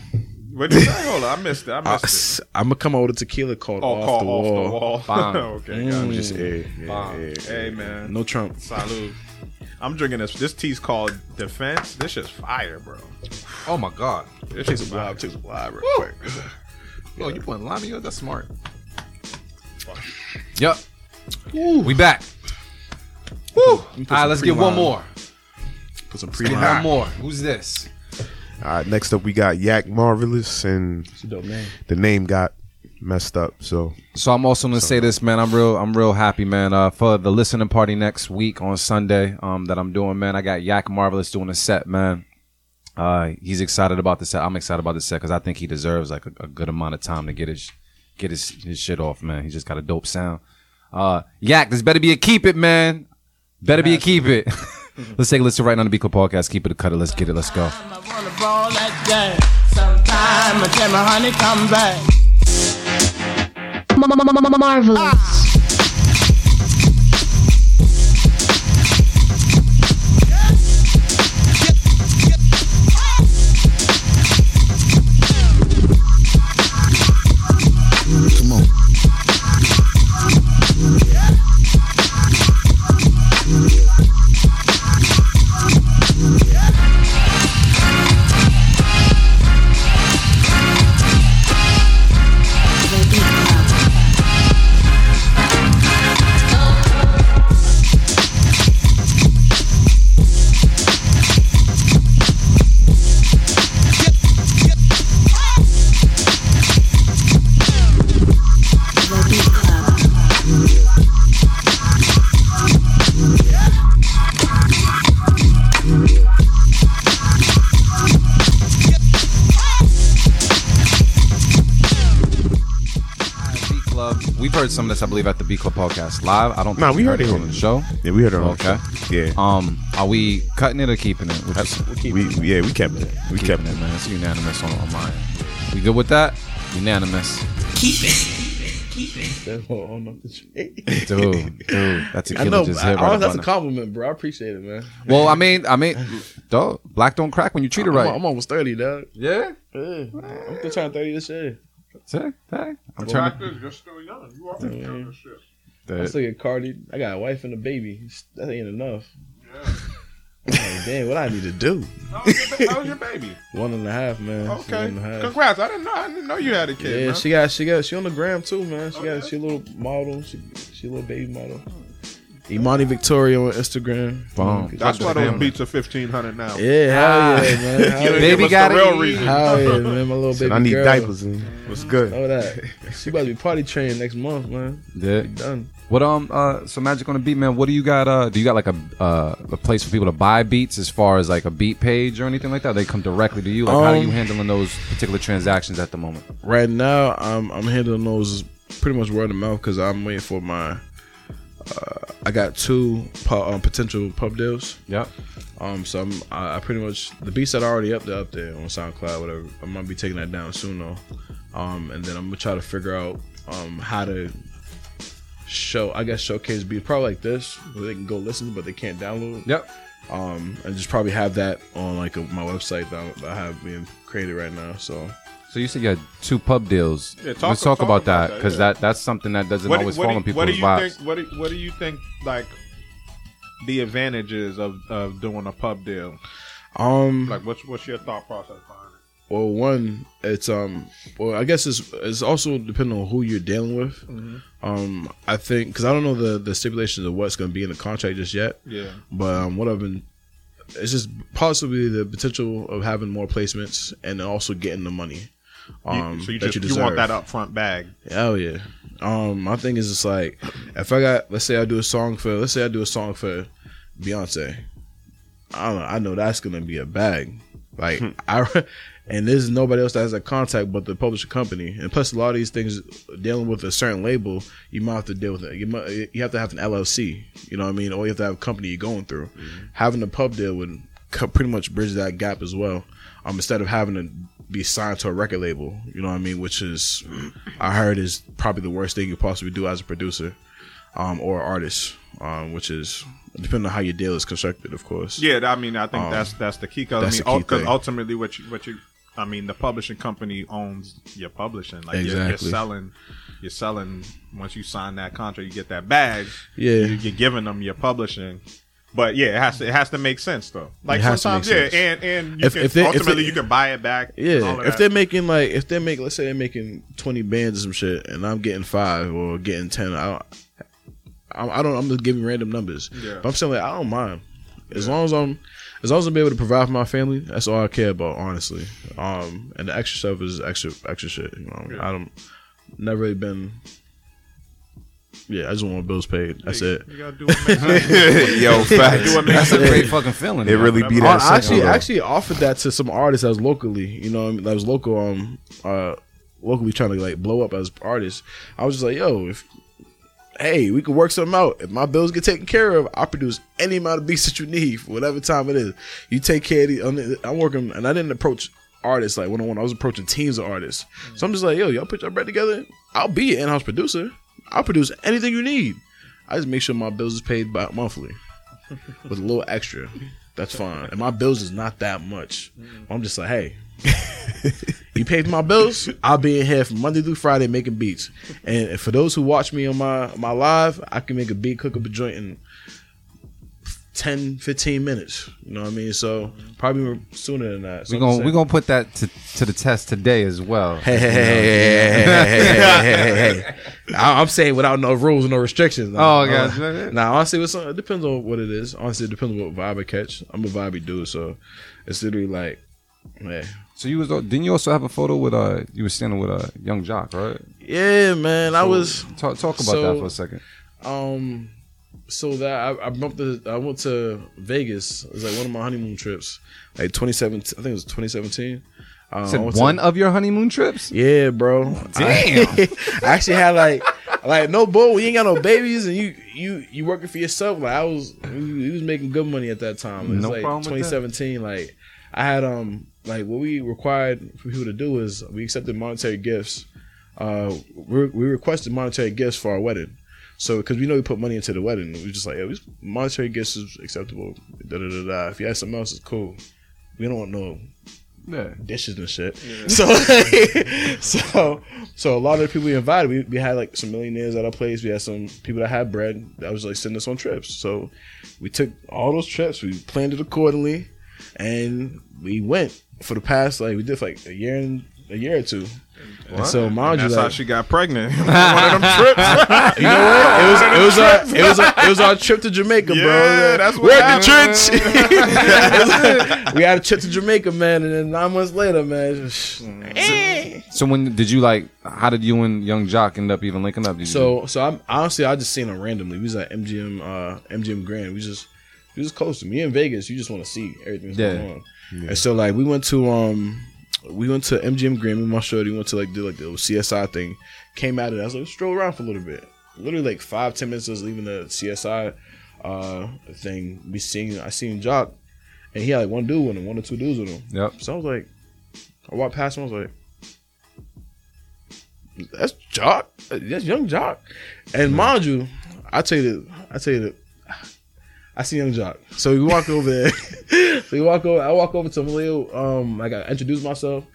What you say? Hold on, I missed it. I missed it. I'm gonna come out with a tequila called Oh, Off, call the off Wall. the wall. Bomb. (laughs) okay, got it. Just eh, yeah, Bomb. yeah, Hey man, No Trump. salute. I'm drinking this. This tea's called Defense. This shit's fire, bro. Oh my god. This Take shit's some fire. live. Take real quick. Oh, you putting lime in yours? That's smart. Yep. We back. Woo. All right, let's get one more. Put some Get pre one more. Who's this? All right, next up we got Yak Marvelous, and It's a dope name. the name got messed up. So So I'm also gonna say this, man. I'm real. I'm real happy, man. Uh, for the listening party next week on Sunday, um, that I'm doing, man. I got Yak Marvelous doing a set, man. Uh, he's excited about the set. I'm excited about the set because I think he deserves like a, a good amount of time to get his get his his shit off, man. He just got a dope sound. Uh, Yak, this better be a keep it, man. Better be a keep it. (laughs) Let's take a listen right now on the Beat Club podcast. Keep it a cut it. Let's get it. Let's go. I heard some of this, I believe, at the Beat Club podcast live. I don't. Nah, think we heard it on the show. yeah, we heard it on Okay. the show. Yeah, Um, are we cutting it or keeping it? Which is, we yeah we kept it. We kept it. it, man. It's unanimous on, on mine. We good with that? Unanimous, no, the trade. dude. Dude, that's (laughs) a I killer. know. Just hit I, right that's a compliment, bro. I appreciate it, man. Well, I mean, I mean, dog, black don't crack when you treat it I'm, right. I'm almost thirty, dog. yeah. Yeah. I'm still trying thirty this year. See? Hey, I'm trying to. You're still young. You are young as shit. I still get Cardi. I got a wife and a baby. That ain't enough. I'm like, damn, what I need to do? How was your, how was your baby? One and a half, man. Okay, One and a half. congrats. I didn't know. I didn't know you had a kid. Yeah, man. she got she got she on the gram too, man. She got she a little model. She she a little baby model. Imani Victoria on Instagram. Boom. That's why those family. beats are fifteen hundred now. Yeah, hell yeah, man. (laughs) Hell yeah. Baby got the real it. reason. Hell yeah, (laughs) man. My little baby I need girl. diapers. And what's good? Know that. (laughs) She about to be party trained next month, man. Yeah. Done. What um uh so magic on the beat man? What do you got? Uh, do you got like a uh a place for people to buy beats as far as like a beat page or anything like that? They come directly to you. Like how are Um, you handling those particular transactions at the moment? Right now, I'm I'm handling those pretty much word of mouth because I'm waiting for my. Uh, I got two pu- um, potential pub deals. Yep. Um, so I'm, I, I pretty much the beats that are already up there, up there on SoundCloud, whatever. I'm gonna be taking that down soon though. Um, and then I'm gonna try to figure out um how to show. I guess showcase beats probably like this, where they can go listen, but they can't download. Yep. Um, and just probably have that on like a, my website that, that I have being created right now. So So you said you had two pub deals. Yeah, talk- Let's talk, talk about, about that that, because yeah. that that's something that doesn't What, always what fall do- on people's what do you vibes. think? What do, what do you think? Like the advantages of, of doing a pub deal. um, Like, what's what's your thought process behind it? Well, one, it's um, well, I guess it's it's also depending on who you're dealing with. Mm-hmm. Um, I think because I don't know the the stipulations of what's going to be in the contract just yet. Yeah. But um, what I've been, it's just possibly the potential of having more placements and also getting the money. Um, You- so you just you, deserve. want that upfront bag. Hell yeah. Um, my thing is just like if I got let's say I do a song for let's say I do a song for Beyonce. I don't know, I know that's gonna be a bag. Like I (laughs) and there's nobody else that has a contact but the publisher company. And plus a lot of these things dealing with a certain label, you might have to deal with it. You might you have to have an LLC, you know what I mean? Or you have to have a company you're going through. Having a pub deal would pretty much bridge that gap as well. Um, instead of having to be signed to a record label, you know what I mean, which is (clears throat) I heard is probably the worst thing you could possibly do as a producer, um, or artist, um, which is depending on how your deal is constructed, of course. Yeah, I mean, I think Um, that's that's the key. Because I mean, ultimately, what you what you, I mean, the publishing company owns your publishing. Like you're, you're selling, you're selling. Once you sign that contract, you get that bag. Yeah. you, you're giving them your publishing. But yeah, it has to it has to make sense though. Like It has to sometimes, yeah, and and you If- can, if they- if ultimately they- you can buy it back. Yeah, if they're making like if they're making let's say they're making twenty bands or some shit, and I'm getting five or getting ten, I don't, I, don't. I'm just giving random numbers. Yeah. But I'm saying like I don't mind as long as I'm as long as I'm able to provide for my family. That's all I care about, honestly. Um, and the extra stuff is extra extra shit. You know, I don't never really been. Yeah, I just want my bills paid. That's it. You gotta do what makes (laughs) sense. Yo, facts. Do what makes That's a sense. great fucking feeling. It man. really be I that actually simple, though. actually offered that to some artists that was locally, you know, what I mean, that was local, um, uh, locally trying to like blow up as artists. I was just like, yo, if hey, we could work something out. If my bills get taken care of, I'll produce any amount of beats that you need for whatever time it is. You take care of the. I'm- I'm working, and I didn't approach artists like one on one. I was approaching teams of artists. So I'm just like, yo, y'all put your bread together. I'll be an in-house producer. I'll produce anything you need. I just make sure my bills is paid by monthly with a little extra. That's fine. And my bills is not that much. I'm just like, hey, (laughs) you paid my bills. I'll be in here from Monday through Friday making beats. And for those who watch me on my my live, I can make a beat, cook up a joint in 10, 15 minutes. You know what I mean? So probably sooner than that. We're gonna we're gonna put that to, to the test today as well. Hey, hey, hey, hey, hey, hey, I, am saying without no rules, no restrictions. Now. Oh, okay. Now honestly, it depends on what it is. Honestly, it depends on what vibe I catch. I'm a vibey dude, so it's literally like, man. So you was didn't you also have a photo with uh you were standing with a uh, Yung Joc right? Yeah, man. So I was talk talk about so, that for a second. Um so that I, I bumped the, I went to Vegas. It was like one of my honeymoon trips, like 2017. I think it was 2017. Um, Said went to- one of your honeymoon trips? Yeah, bro. Damn. I, (laughs) I actually had like, like no bull. You ain't got no babies, and you you you working for yourself. Like I was, he was making good money at that time. It was No like problem with that. 2017. Like I had um like what we required for people to do is we accepted monetary gifts. Uh, we, we requested monetary gifts for our wedding. So because we know we put money into the wedding, we're just like yeah, we, monetary gifts is acceptable. Da da da da. If you had something else, it's cool. We don't want no Yeah. dishes and shit. (laughs) So, (laughs) so, so a lot of the people we invited, we, we had like some millionaires at our place. We had some people that had bread that was like sending us on trips. So we took all those trips. We planned it accordingly, and we went for the past like we did for like a year and a year or two. And so mind you, That's like, how she got pregnant. (laughs) One of them trips. you know what? It was it was our (laughs) it was our, it was our trip to Jamaica, bro. Yeah, that's what We're at the happened. trench. (laughs) we had a trip to Jamaica, man, and then nine months later, man. So when did you like how did you and Yung Joc end up even linking up? Did you So so I'm honestly I just seen him randomly. We was at MGM uh MGM Grand. We just we was close to me in Vegas. You just want to see everything Yeah. going on. And so like we went to um we went to MGM and my shorty went to like do like the CSI thing. Came out of it. I was like stroll around for a little bit. Literally like five ten minutes. I was leaving the CSI uh thing. We seen I seen Joc, and he had like one dude with him, one or two dudes with him. Yep. So I was like, I walked past him. I was like, that's Joc. That's Yung Joc. And mind you, I tell you, the- I tell you, the, I see Yung Joc. So we walk over there. so (laughs) we walk over. I walk over to Leo. Um, like I introduce myself,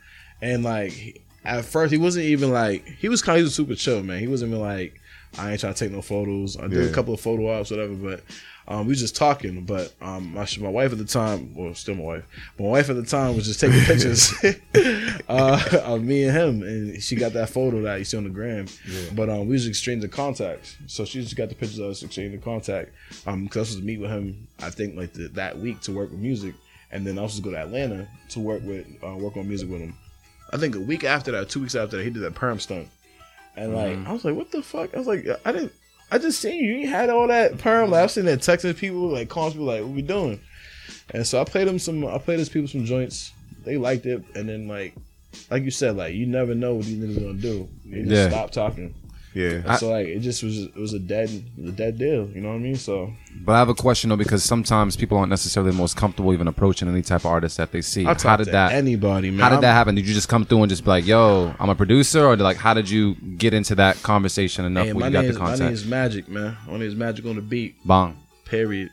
and like at first he wasn't even like he was kind of super chill, man. He wasn't even like I ain't trying to take no photos. I did Yeah. a couple of photo ops, whatever, but. Um, we was just talking, but um, my, my wife at the time, well, still my wife, my wife at the time was just taking pictures (laughs) uh, of me and him, and she got that photo that you see on the gram. But um, we was exchanging contacts, so she just got the pictures of us exchanging contact. Um, because I was supposed to meet with him, I think like the, that week to work with music, and then I was supposed to go to Atlanta to work with uh, work on music with him. I think a week after that, two weeks after that, he did that perm stunt, and like I was like, what the fuck? I was like, I didn't. I just seen you. You had all that perm. Like, I was sitting there texting people, like calling people, like, "What we doing?" And so I played them some. I played these people some joints. They liked it, and then like, like you said, like you never know what these niggas gonna do. They just Yeah. stop talking. Yeah. And so like it just was it was a dead it a dead deal. You know what I mean? So But I have a question though, because sometimes people aren't necessarily the most comfortable even approaching any type of artist that they see. I How talk did to that? anybody, man. How did I'm- that happen? Did you just come through and just be like, "Yo, I'm a producer," or like, how did you get into that conversation enough Hey, where you got the is my name is Magic, man. My name is Magic on the beat. Bong. Period.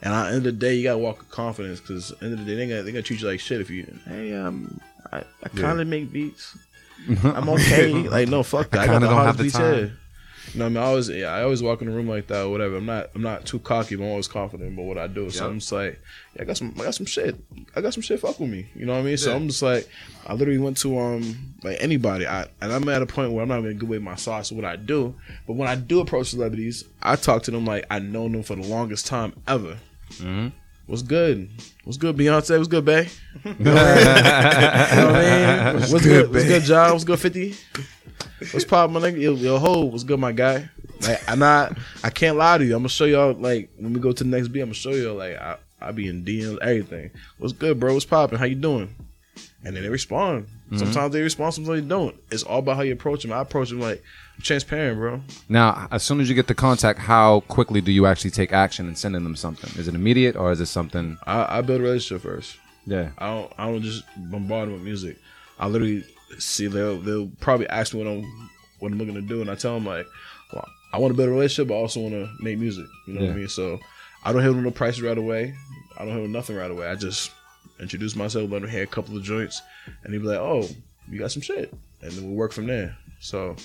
And at the end of the day, you gotta walk with confidence because at the end of the day, they gonna, they gonna treat you like shit if you. Hey, um, I, I kind of make beats. I'm okay. (laughs) like no, fuck that. I, got kinda the don't hardest have the time. here. You know, what I mean, I always, yeah, I always walk in the room like that or whatever. I'm not, I'm not too cocky, but I'm always confident about what I do. So I'm just like, yeah, I got some, I got some shit. I got some shit. Fuck with me. You know what I mean? So I'm just like, I literally went to um, like anybody. I and I'm at a point where I'm not gonna give away my sauce of what I do. But when I do approach celebrities, I talk to them like I know them for the longest time ever. What's good? What's good, Beyonce? What's good, Bay? (laughs) you know what I mean? What's, good? What's good, John? What's good, Fifty? What's poppin', my nigga? Yo, yo, ho, what's good, my guy? Like, I'm not. I can't lie to you. I'm gonna show y'all. Like, when we go to the next beat, I'm gonna show y'all. Like, I, I be in DMs, everything. What's good, bro? What's poppin'? How you doing? And then they respond. Mm-hmm. Sometimes they respond, sometimes they don't. It's all about how you approach them. I approach them like transparent, bro. Now, as soon as you get the contact, how quickly do you actually take action and sending them something? Is it immediate or is it something? I, I build a relationship first. Yeah. I don't. I don't just bombard them with music. I literally see they'll they'll probably ask me what I'm what I'm looking to do, and I tell them like, well, I want to build a relationship, but I also want to make music. You know what I mean? So I don't hit them no prices right away. I don't have nothing right away. I just introduce myself, let them hear a couple of joints, and they be like, oh, you got some shit, and then we'll work from there. So.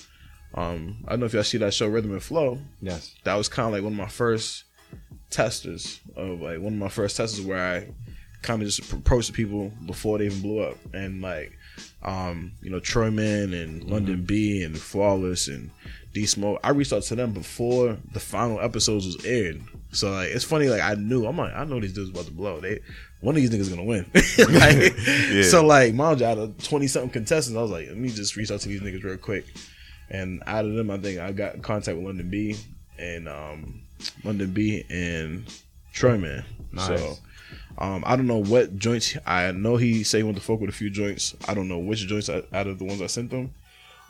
Um, I don't know if y'all see that show Rhythm and Flow. Yes. That was kind of like one of my first testers of like one of my first testers where I kind of just approached people before they even blew up, and like, um, you know, Troy Man and Londynn B and Flawless and D Smoke. I reached out to them before the final episodes was aired. So like, it's funny. Like I knew I'm like I know these dudes about to blow. They one of these niggas gonna win. (laughs) like, (laughs) So like, mind you, out of twenty something contestants, I was like, let me just reach out to these niggas real quick. And out of them, I think I got in contact with Londynn B and um, Londynn B and Troy Man. So um, I don't know what joints. I know he said he went to fuck with a few joints. I don't know which joints I, out of the ones I sent him,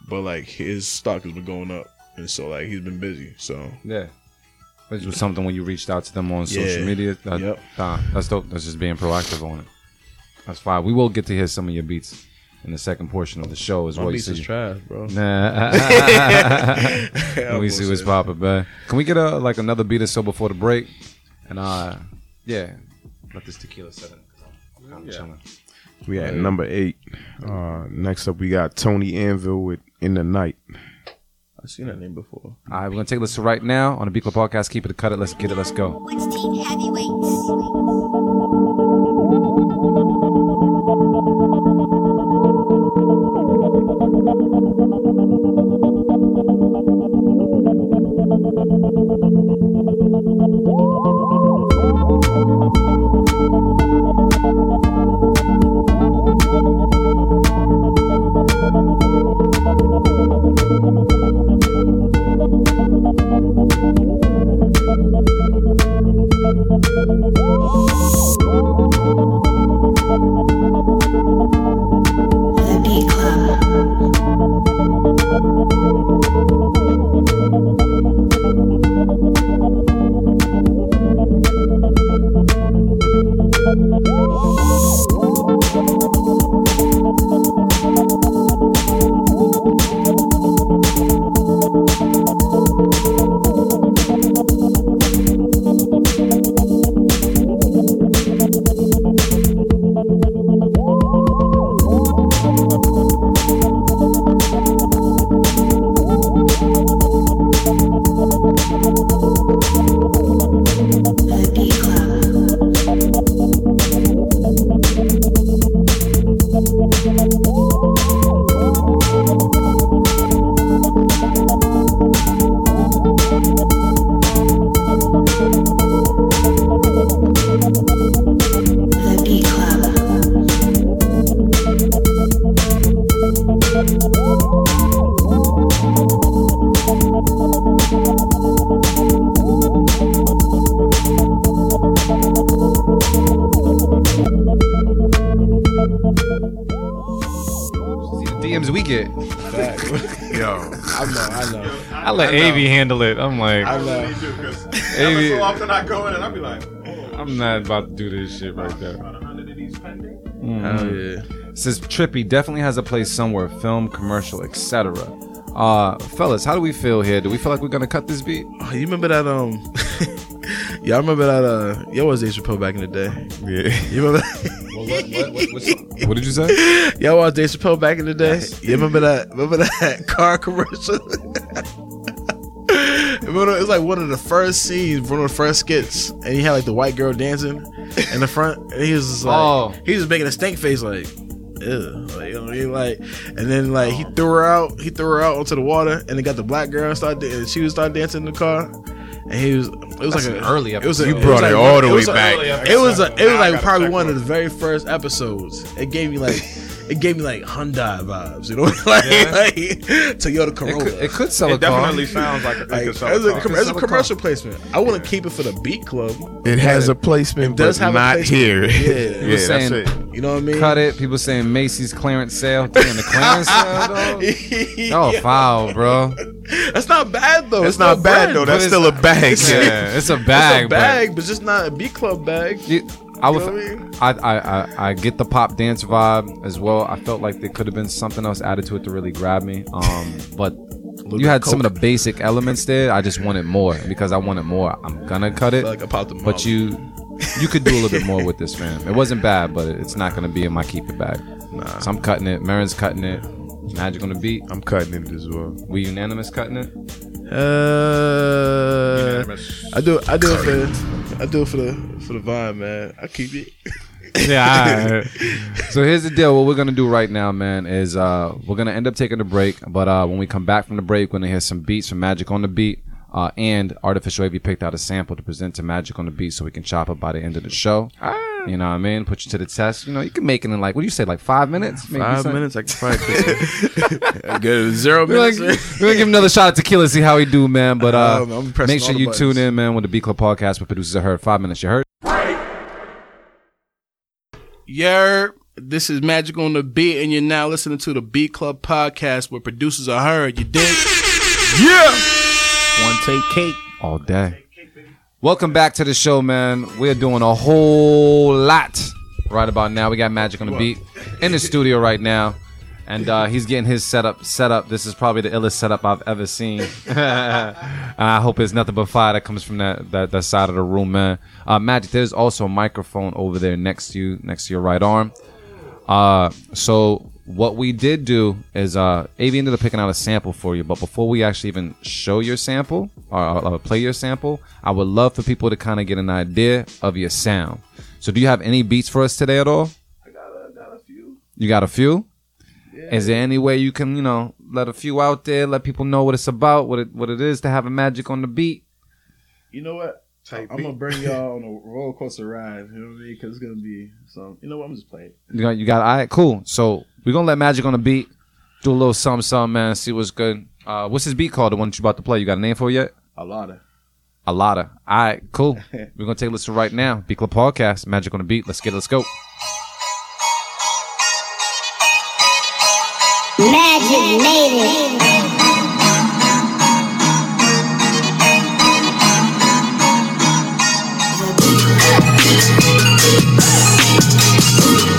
but like his stock has been going up, and so like he's been busy. So Yeah. Which was something when you reached out to them on social Yeah. media. That, Yep. nah, that's dope. That's just being proactive on it. That's fine. We will get to hear some of your beats in the second portion of the show as my well. beats You is see- trash, bro. Nah. (laughs) Let me see what's popping, man. Can we get a like another beat or so before the break? And uh, yeah, let this tequila set in. 'cause I'm kinda chilling. We at number eight. Uh, next up, we got Tony Anvil with "In the Night." I've seen that name before. All right, we're gonna take a listen right now on the Beat Club podcast. Keep it, cut it. Let's get it. Let's go. ¡Gracias! Let Avi handle it. I'm like, I know. Avi, so often I go in and I be like, I'm not about to do this shit right there. Hell yeah. Says Trippy definitely has a place somewhere, film, commercial, etc. Uh, fellas, how do we feel here? Do we feel like we're gonna cut this beat? Oh, you remember that? Um, (laughs) y'all remember that? Uh, y'all was Dave Chappelle back in the day. Yeah. You remember? (laughs) What, what, what, what did you say? y'all watched Dave Chappelle back in the day. (laughs) You remember that? Remember that car commercial? Remember, it was like one of the first scenes, one of the first skits, and he had like the white girl dancing in the front, and he was just like, Oh. he was making a stink face, like, ew, like, you know what I mean? Like, and then like he threw her out, he threw her out onto the water, and then got the black girl and started, and she was started dancing in the car, and he was, it was That's like an a, early It was a, episode. it You brought was it like all one- the it way was a- back. It was, a, it was like probably one one. of the very first episodes. It gave me like. It gave me like Hyundai vibes, you know, (laughs) like, like Toyota It Corolla. could, it could sell it a car. definitely sounds like it Like, could as sell a, a com- car. as a commercial placement, I want to keep it for the Beat Club. It has a placement, it does but have a not placement. here. Yeah. (laughs) yeah, He that's saying- it. You know what I mean? Cut it. People saying Macy's clearance sale. Damn, the clearance sale, (laughs) though. Oh, Yeah. foul, bro. That's not bad though. It's not bad bread, though. That's still a bag. Yeah, it's a It's bag. a bag, but, just not a Beat Club bag. But you, I would. You know what I? I, I, I, get the pop dance vibe as well. I felt like there could have been something else added to it to really grab me. Um, but (laughs) you had some of the basic elements there. I just wanted more because I wanted more. I'm gonna cut it. Like I popped them. But you, you could do a little bit more with this, man. It wasn't (laughs) bad, but it's not gonna be in my keep it bag. Nah. So I'm cutting it. Marin's cutting it. Magic on the beat. I'm cutting it as well. We unanimous cutting it. Uh, I do. I do it for. I do it for the for the vibe, man. I keep it. Yeah. (laughs) so here's the deal. What we're gonna do right now, man, is uh we're gonna end up taking a break. But uh when we come back from the break, we're gonna hear some beats from Magic on the Beat. Uh, and Artificial AV picked out a sample to present to Magic on the Beat so we can chop it by the end of the show. You know what I mean? Put you to the test. You know, you can make it in like, what do you say, like five minutes? Maybe Five something? minutes. I can probably (laughs) (laughs) good. Zero We're minutes. gonna, we're gonna give him another shot at tequila, see how he do, man. But uh, Um, I'm pressing make sure the you buttons. tune in, man, with the Beat Club podcast with producers. I heard five minutes. You heard? Yer, this is Magic on the Beat, and you're now listening to the Beat Club podcast where producers are heard. You dig? Yeah. One take cake. all day. Welcome back to the show, man. We're doing a whole lot right about now. We got Magic on the beat in the studio right now, and uh, he's getting his setup set up. This is probably the illest setup I've ever seen. (laughs) I hope it's nothing but fire that comes from that that, that side of the room, man. Uh, Magic, there's also a microphone over there next to you, next to your right arm. Uh, so what we did do is uh, AV ended up picking out a sample for you. But before we actually even show your sample or, or, or play your sample, I would love for people to kind of get an idea of your sound. So do you have any beats for us today at all? I got a, got a few. You got a few? Yeah. Is there any way you can, you know, let a few out there, let people know what it's about, what it what it is to have a magic on the beat? You know what? I'm gonna bring y'all on a (laughs) roller coaster ride. You know what I mean? Because it's gonna be some. You know what? I'm just playing. You got, you got all right, cool. So we're gonna let Magic on the beat, do a little something, something, man. See what's good. Uh, what's his beat called? The one that you about to play? You got a name for it yet? A lot of. A lot of. All right, cool. (laughs) we're gonna take a listen right now. Beat Club Podcast, Magic on the beat. Let's get it. Let's go. Magic made it. Roller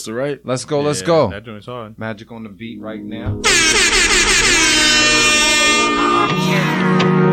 coaster, right? Let's go. Let's go. That joint's hard. Magic on the beat right now. Magic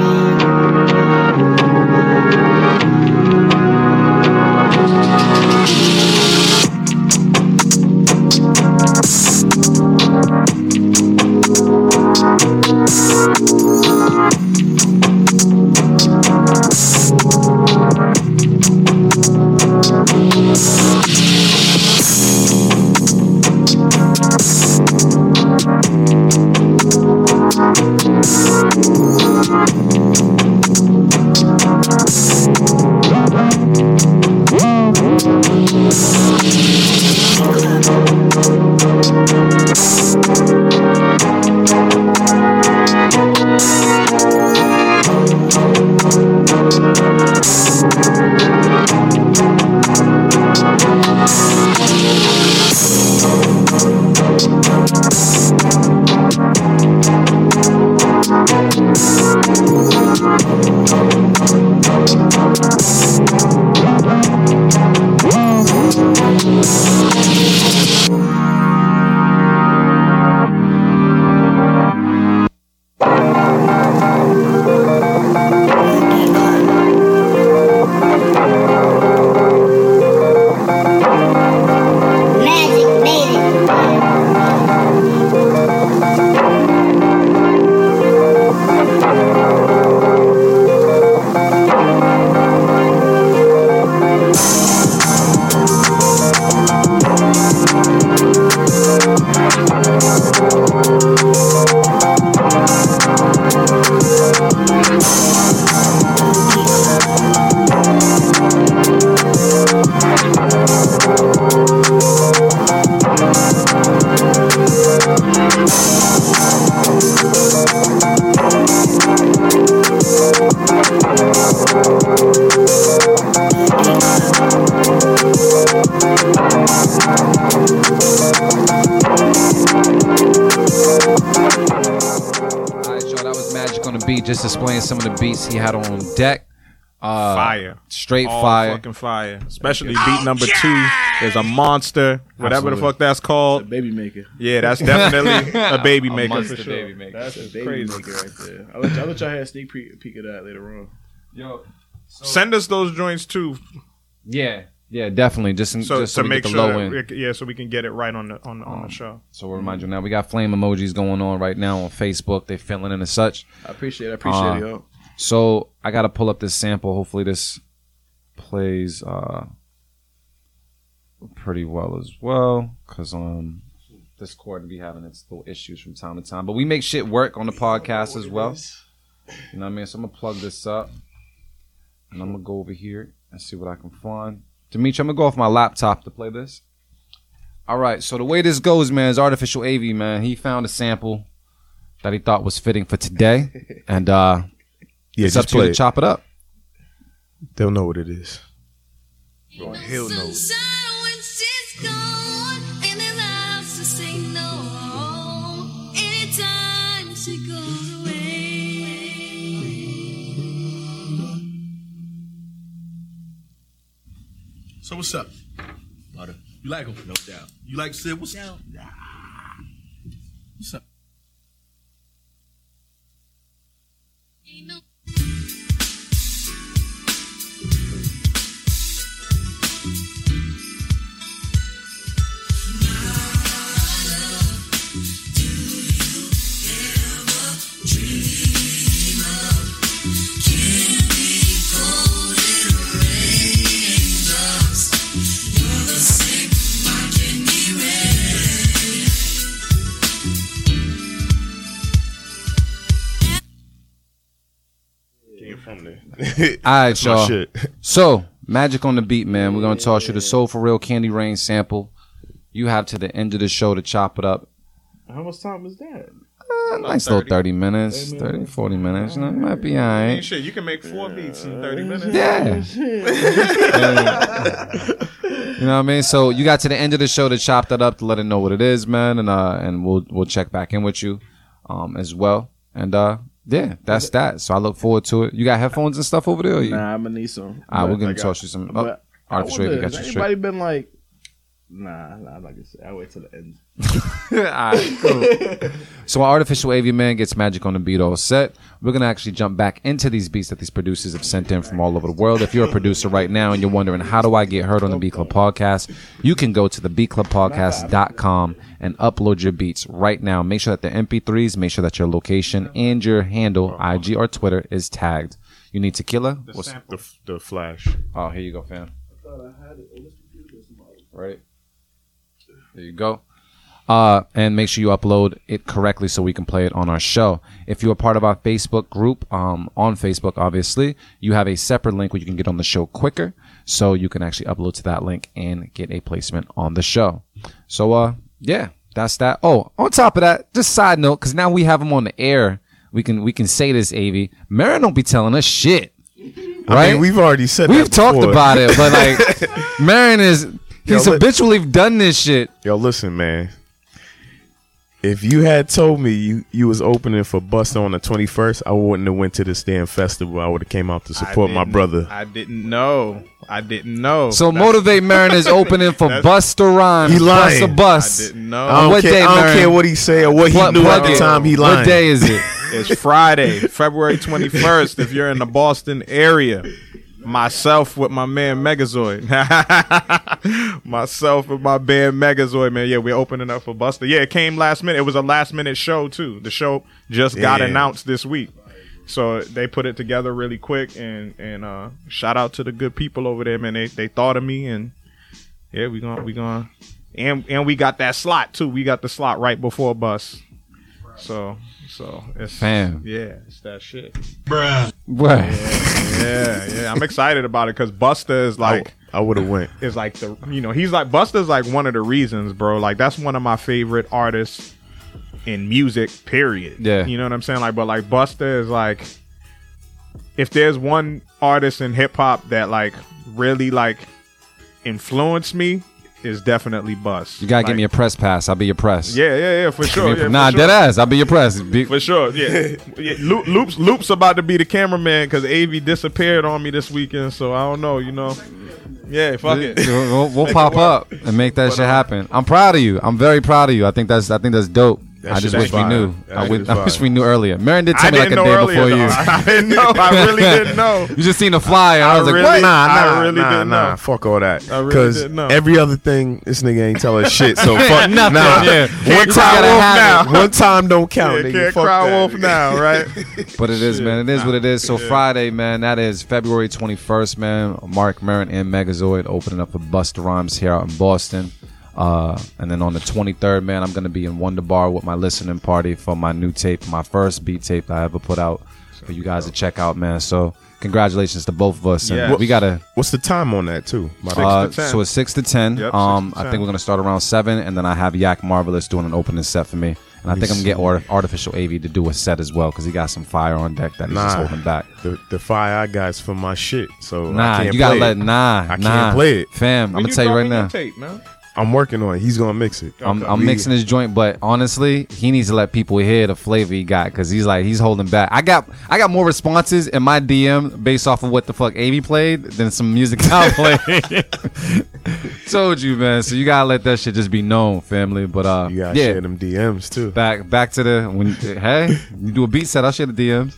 he had on deck. Uh, Fire. straight All fire. fucking fire. Especially beat number two is a monster. Whatever the Absolutely. fuck that's called. Baby maker. Yeah, that's definitely (laughs) a baby A maker monster for sure. baby maker. That's a baby crazy. maker right there. I'll let, y'all- I'll let y'all have a sneak peek, peek of that later on. Yo, Send us those joints too, yeah, yeah, definitely. Just, so just so to we make get the sure, low that end. we- yeah, so we can get it right on the on, on Um, the show. So we'll remind you now, we got flame emojis going on right now on Facebook. They're filling in and such. I appreciate it. I appreciate Uh, it, yo. So I gotta pull up this sample. Hopefully this plays uh pretty well as well, cause um Discord be having its little issues from time to time. But we make shit work on the podcast as well. You know what I mean? So I'm gonna plug this up, and I'm gonna go over here and see what I can find. Dimitri, I'm gonna go off my laptop to play this. All right. So the way this goes, man, is artificial AV, man. He found a sample that he thought was fitting for today, and uh Yeah, it's up just to you play to it. chop it up. They'll know what it is. Well, hell no. So what's up, Butter? You like him? No doubt. You like Sid? What's up? What's up? Came from there. (laughs) All right, That's y'all. shit. So, magic on the beat, man. We're gonna toss you the Soul for Real Candy Rain sample. You have to the end of the show to chop it up. How much time is that? Uh, nice little 30 minutes, 30, 40 minutes. You know, it might be all Ain't right. shit, you can make four beats in thirty minutes. Yeah. (laughs) You know what I mean? So you got to the end of the show to chop that up to let it know what it is, man, and uh, and we'll we'll check back in with you, um, as well. And uh, yeah, that's that. So I look forward to it. You got headphones and stuff over there? Or you? Nah, I'm gonna need some. All right, we're gonna toss you some. Oh, artificial wonder, got you anybody straight. been like Nah, nah, like I said, I wait till the end. (laughs) Alright, cool. (laughs) So our artificial AV man gets magic on the beat all set. We're gonna actually jump back into these beats that these producers have sent in from all over the world. If you're a producer right now and you're wondering how do I get heard on the Beat Club podcast, you can go to the beatclubpodcast.com and upload your beats right now. Make sure that the MP3s, make sure that your location and your handle, IG or Twitter, is tagged. You need tequila? What's- The, the flash. Oh, here you go, fam. Right. There you go. Uh, and make sure you upload it correctly so we can play it on our show. If you're a part of our Facebook group, um, on Facebook, obviously, you have a separate link where you can get on the show quicker. So you can actually upload to that link and get a placement on the show. So, uh, yeah, that's that. Oh, on top of that, just side note, cause now we have him on the air. We can, we can say this, AV. Marin don't be telling us shit. I Right? mean, we've already said We've talked about it, but like (laughs) Marin is he's Yo, li- habitually done this shit. Yo, listen, man. If you had told me you, you was opening for Busta on the twenty first, I wouldn't have went to this damn festival. I would have came out to support my brother. I didn't know. I didn't know. So That's- motivate Marin is opening for (laughs) That's- Busta Rhymes. He lying. Bust a bus. I didn't know. I don't, what care, day, I don't Marin? care what he say or what he Plug- knew plug at the it. time. He lying. What day is it? It's Friday, February 21st. If you're in the Boston area, myself with my man Megazoid. (laughs) myself with my band Megazoid, man. Yeah, we're opening up for Busta. Yeah, it came last minute. It was a last minute show, too. The show just got Yeah. announced this week. So they put it together really quick and and uh shout out to the good people over there, man. They they thought of me and yeah, we gonna we going and and we got that slot too. We got the slot right before bus. So so it's Fam. yeah, it's that shit. bruh. What? Yeah, yeah. I'm excited about it because Busta is like I would have went. is like the you know he's like Busta's like one of the reasons, bro. Like that's one of my favorite artists in music. Period. Yeah. you know what I'm saying. Like, but like Busta is like if there's one artist in hip hop that like really like influenced me is definitely Bust. You gotta like, give me a press pass. I'll be your press. yeah, yeah, yeah, for sure. Yeah, for nah, sure. dead ass. I'll be your press. Be- For sure, yeah. (laughs) yeah Loop, Loop's Loop's about to be the cameraman because AV disappeared on me this weekend, so I don't know, you know. Yeah, fuck it. We'll, we'll- we'll (laughs) it pop up and make that But, shit uh, happen. I'm proud of you. I'm very proud of you. I think that's I think that's dope. That I just is wish we knew. That I, wish, I wish we knew earlier. Marin did tell I me like a day before though. you. (laughs) I didn't know. I really (laughs) didn't know. You just seen the flyer. I, I was like, really- what? Nah, I nah, really nah, didn't nah. know. Fuck all that. I really Because every other thing, this nigga ain't tell us (laughs) shit. So fuck Nothing, Nah, yeah. one time, wolf now. One time don't count. Yeah, nigga. can't Fuck cry that. wolf now, right? But it is, man. It is what it is. So Friday, man, that is February 21st, man. Mark Maron and Megazoid opening up for Busta Rhymes here out in Boston. Uh, and then on the 23rd, man, I'm gonna be in Wonder Bar with my listening party for my new tape, my first beat tape that I ever put out for you guys to check out, man. So congratulations to both of us. And Yeah. we gotta. What's the time on that too? My Six. Uh, to 10. so it's six to ten. Yep, um, six to I think we're gonna start around seven, and then I have Yak Marvelous doing an opening set for me, and I think I'm gonna get Art- artificial AV to do a set as well because he got some fire on deck that he's just holding back. the, the fire I got is for my shit. So I Nah, can't you gotta play let it. nah. I can't play it. fam. When I'm gonna tell you right now. Tape, man? I'm working on it. He's gonna mix it. I'm, I'm mixing his joint, but honestly, he needs to let people hear the flavor he got because he's like he's holding back. I got I got more responses in my DM based off of what the fuck Av played than some music (laughs) I played. (laughs) Told you, man. So you gotta let that shit just be known, family. But uh, You gotta yeah, share them DMs too. back back to the when hey you do a beat set, I'll share the DMs.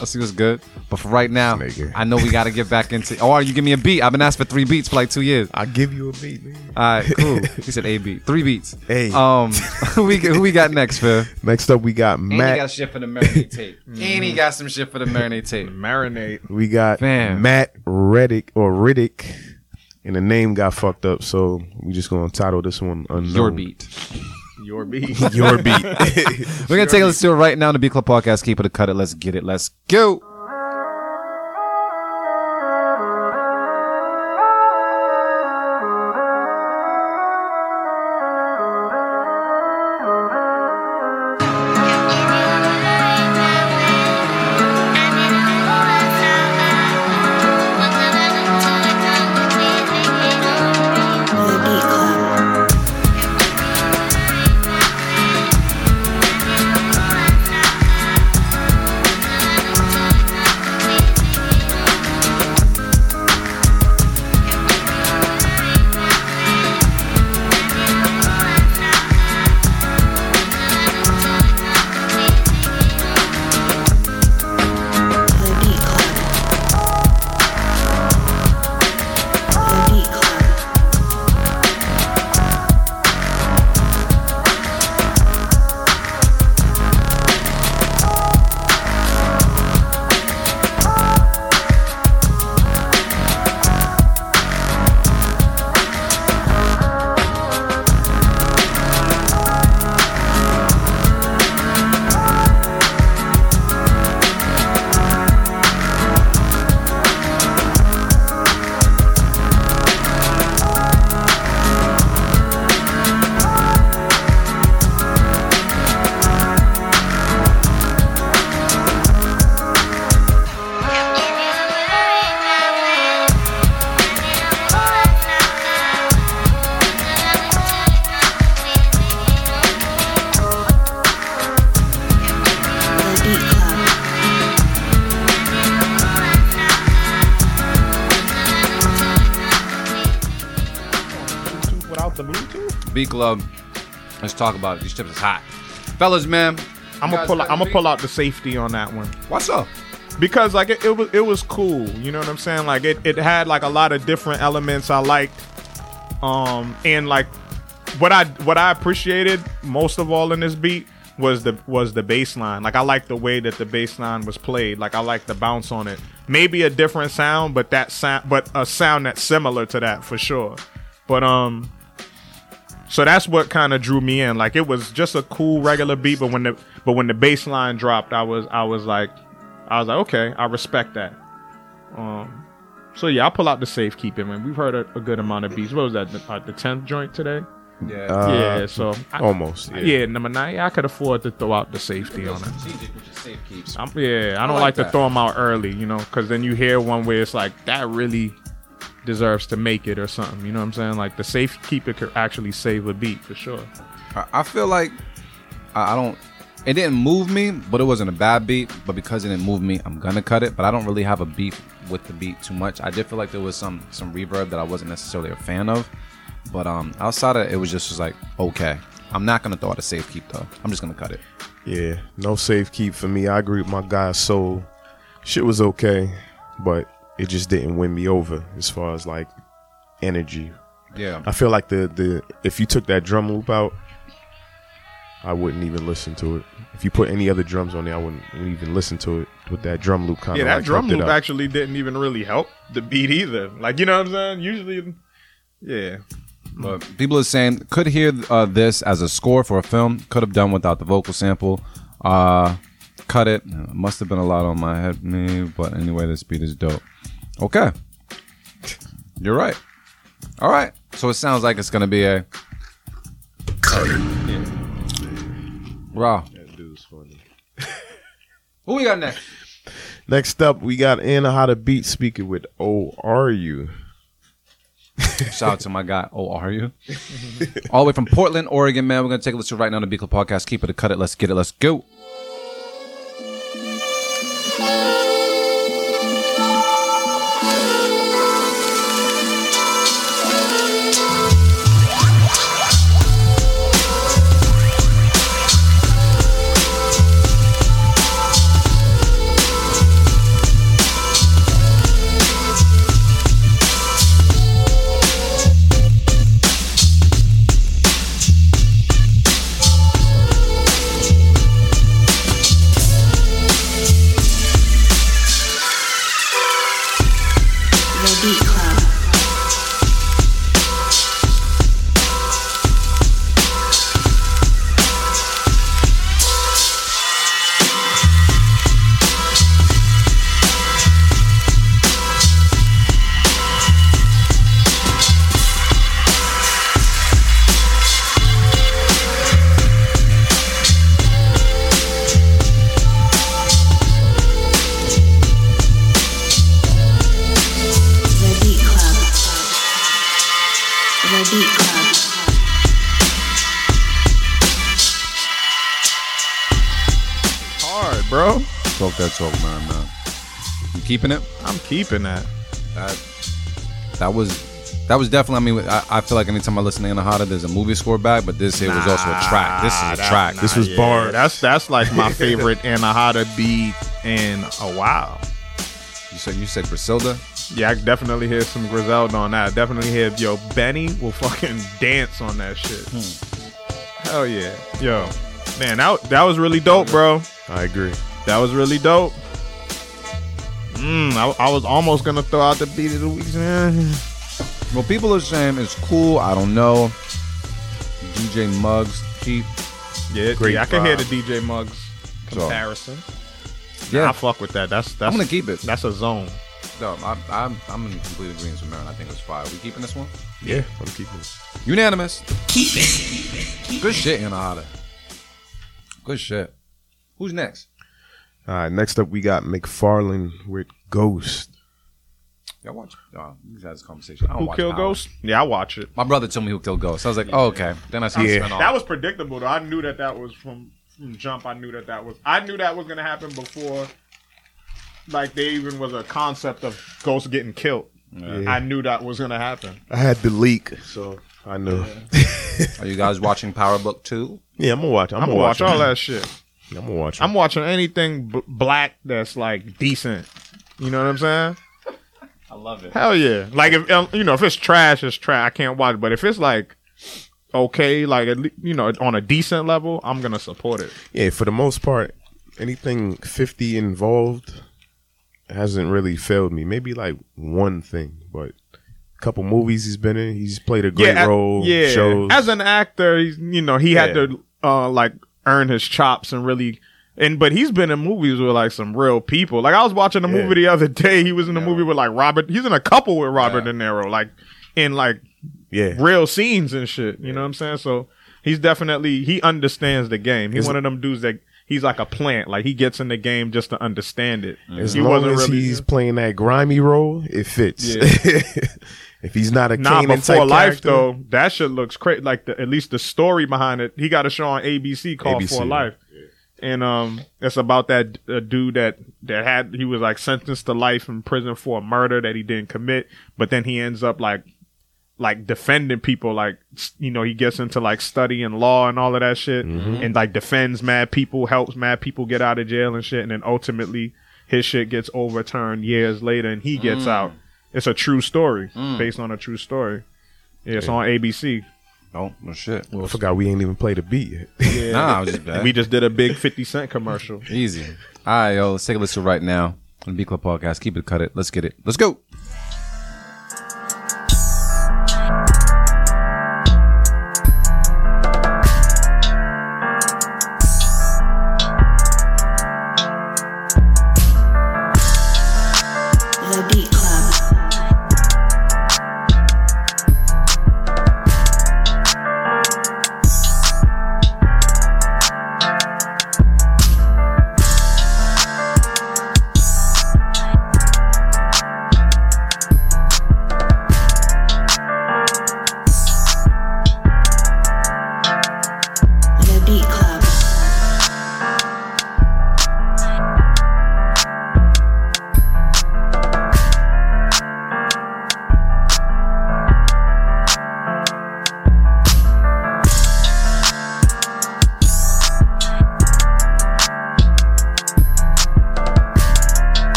I'll see what's good. But for right now, Nigga. I know we gotta get back into. Oh, you give me a beat. I've been asked for three beats for like two years. I give you a beat. Nigga. All right, cool. (laughs) he said A beat, three beats. Hey. Um, (laughs) who we who we got next, Phil? Next up, we got And he Matt. got shit for the marinade tape. (laughs) and he got some shit for the marinade tape. Marinate. we got Fam. Matt Reddick or Riddick, and the name got fucked up. So we just gonna title this one unknown. Your beat. Your beat. Your beat. (laughs) We're gonna take a listen to it right now. on The Beat Club Podcast. Keep it a cut it. Let's get it. Let's go. Beat Club. Let's talk about it. These chips is hot. Fellas, man. I'm gonna pull. Out, I'm gonna the pull out the safety on that one. What's up? Because like it, it was it was cool. You know what I'm saying? Like it, it had like a lot of different elements I liked. Um and like what I what I appreciated most of all in this beat was the was the bass line. Like I like the way that the bass line was played. Like I like the bounce on it. Maybe a different sound, but that sound but a sound that's similar to that for sure. But um so that's what kind of drew me in. Like it was just a cool regular beat, but when the but when the bass line dropped, I was I was like I was like, okay, I respect that. Um so yeah, I'll pull out the safekeeping, man. We've heard a, a good amount of beats. What was that? The, uh, the tenth joint today? Yeah. Uh, yeah, so I- almost, yeah. Yeah. number nine. Yeah, I could afford to throw out the safety on it. With your safe keeps. I'm, yeah, I don't like like, to throw them out early, you know, because then you hear one where it's like that really deserves to make it or something. You know what I'm saying? Like the safekeeper could actually save a beat for sure. I, I feel like I, I don't. It didn't move me, but it wasn't a bad beat. But because it didn't move me, I'm gonna cut it. But I don't really have a beef with the beat too much. I did feel like there was some some reverb that I wasn't necessarily a fan of. But um, outside of it, it was just was like okay. I'm not gonna throw out a safe keep though. I'm just gonna cut it. Yeah, no safe keep for me. I agree with my guy Soul. Shit was okay, but it just didn't win me over as far as like energy. Yeah. I feel like the the if you took that drum loop out, I wouldn't even listen to it. If you put any other drums on there, I wouldn't, wouldn't even listen to it. With that drum loop kind of yeah, that like drum loop actually didn't even really help the beat either. Like you know what I'm saying? Usually, yeah. But people are saying could hear uh, this as a score for a film. Could have done without the vocal sample. Uh, cut it. Must have been a lot on my head, me. But anyway, this beat is dope. Okay, you're right. All right. So it sounds like it's gonna be a raw. That dude's funny. (laughs) Who we got next? Next up, we got in how to beat speaking with O Are You. Shout out to my guy. Oh, are you? All the way from Portland, Oregon, man. We're gonna take a listen right now to Beat Club Podcast. Keep it a cut it. Let's get it. Let's go. Keeping it? I'm keeping that. That that was that was definitely. I mean, I, I feel like anytime I listen to Anahata, there's a movie score back, but this here was also a track. This is a track. This was yeah, bars. That's that's like my (laughs) favorite Anahata beat in a while. You said you said Griselda. Yeah, I definitely hear some Griselda on that. Definitely hear yo Benny will fucking dance on that shit. Hmm. Hell yeah, yo, man, that that was really dope, bro. I agree. That was really dope. Mm, I, I was almost gonna throw out the beat of the week. Man. Well, people are saying it's cool. I don't know. DJ Muggs, cheap. Yeah, Great yeah, I can hear the. DJ Muggs comparison. Yeah. I fuck with that. That's that's I'm gonna keep it. That's a zone. No, I'm, I'm, I'm in complete agreement with Marin. I think it's fire. We keeping this one? Yeah, I'm keeping it. Unanimous. Keep it. Good shit, Anahata. Good shit. Who's next? All right, next up we got McFarlane with Ghost. Y'all watch. Oh, you guys this conversation. I don't Who watch killed Power. Ghost? Yeah, I watch it. My brother told me who killed Ghost. I was like, oh, okay. Then I saw Yeah. spin off. That was predictable though. I knew that that was from from jump. I knew that that was. I knew that was gonna happen before. Like there even was a concept of Ghost getting killed. Yeah. I knew that was gonna happen. I had the leak, so I know. Are you guys watching Power Book 2? (laughs) Yeah, I'm gonna watch. I'm, I'm gonna watch all that shit. I'm gonna. I'm watching anything b- black that's like decent. You know what I'm saying? I love it. Hell yeah! Like if um, you know if it's trash, it's trash. I can't watch. But if it's like okay, like at le- you know on a decent level, I'm gonna support it. Yeah, for the most part, anything 50 involved hasn't really failed me. Maybe like one thing, but a couple movies he's been in, he's played a great yeah, role. Yeah, shows. as an actor, he's you know he had to uh like earn his chops and really. And but he's been in movies with like some real people. Like I was watching a Yeah. movie the other day. He was in a movie with like Robert. He's in a couple with Robert De Niro, like in like yeah, real scenes and shit. You know what I'm saying? So he's definitely he understands the game. He's one of them dudes that he's like a plant. Like he gets in the game just to understand it. As he long as he's playing that grimy role, it fits. (laughs) (laughs) Yeah. if he's not a Nah, Kanan before type life character- though, that shit looks crazy. Like the, at least the story behind it. He got a show on ABC called ABC, For Life, and um, it's about that uh, dude that that had he was like sentenced to life in prison for a murder that he didn't commit, but then he ends up like like defending people. Like you know, he gets into like studying law and all of that shit, Mm-hmm. and like defends mad people, helps mad people get out of jail and shit, and then ultimately his shit gets overturned years later, and he gets Mm. out. It's a true story Mm. based on a true story. Yeah, it's Yeah. on ABC. Oh, no shit. I forgot we ain't even played a beat yet. Yeah. (laughs) Nah, I was just (laughs) bad. we just did a big 50 Cent commercial. Easy. All right, yo, let's take a listen right now on the Beat Club Podcast. Keep it, cut it. Let's get it. Let's go.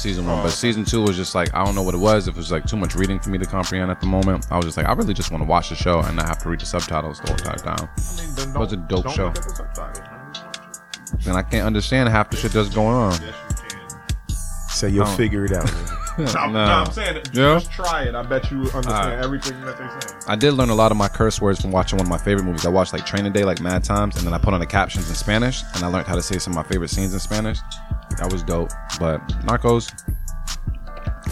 Season one, but oh. season two was just like I don't know what it was. If it was like too much reading for me to comprehend at the moment, I was just like, I really just want to watch the show and not have to read the subtitles the whole entire time. It was a dope show. And I can't understand half the shit that's going on. Say you'll Oh. figure it out. (laughs) No, No. no, I'm saying it. Yeah? Just try it. I bet you understand Alright. everything that they say. I did learn a lot of my curse words from watching one of my favorite movies. I watched like Training Day like mad times, and then I put on the captions in Spanish, and I learned how to say some of my favorite scenes in Spanish. That was dope. But Narcos,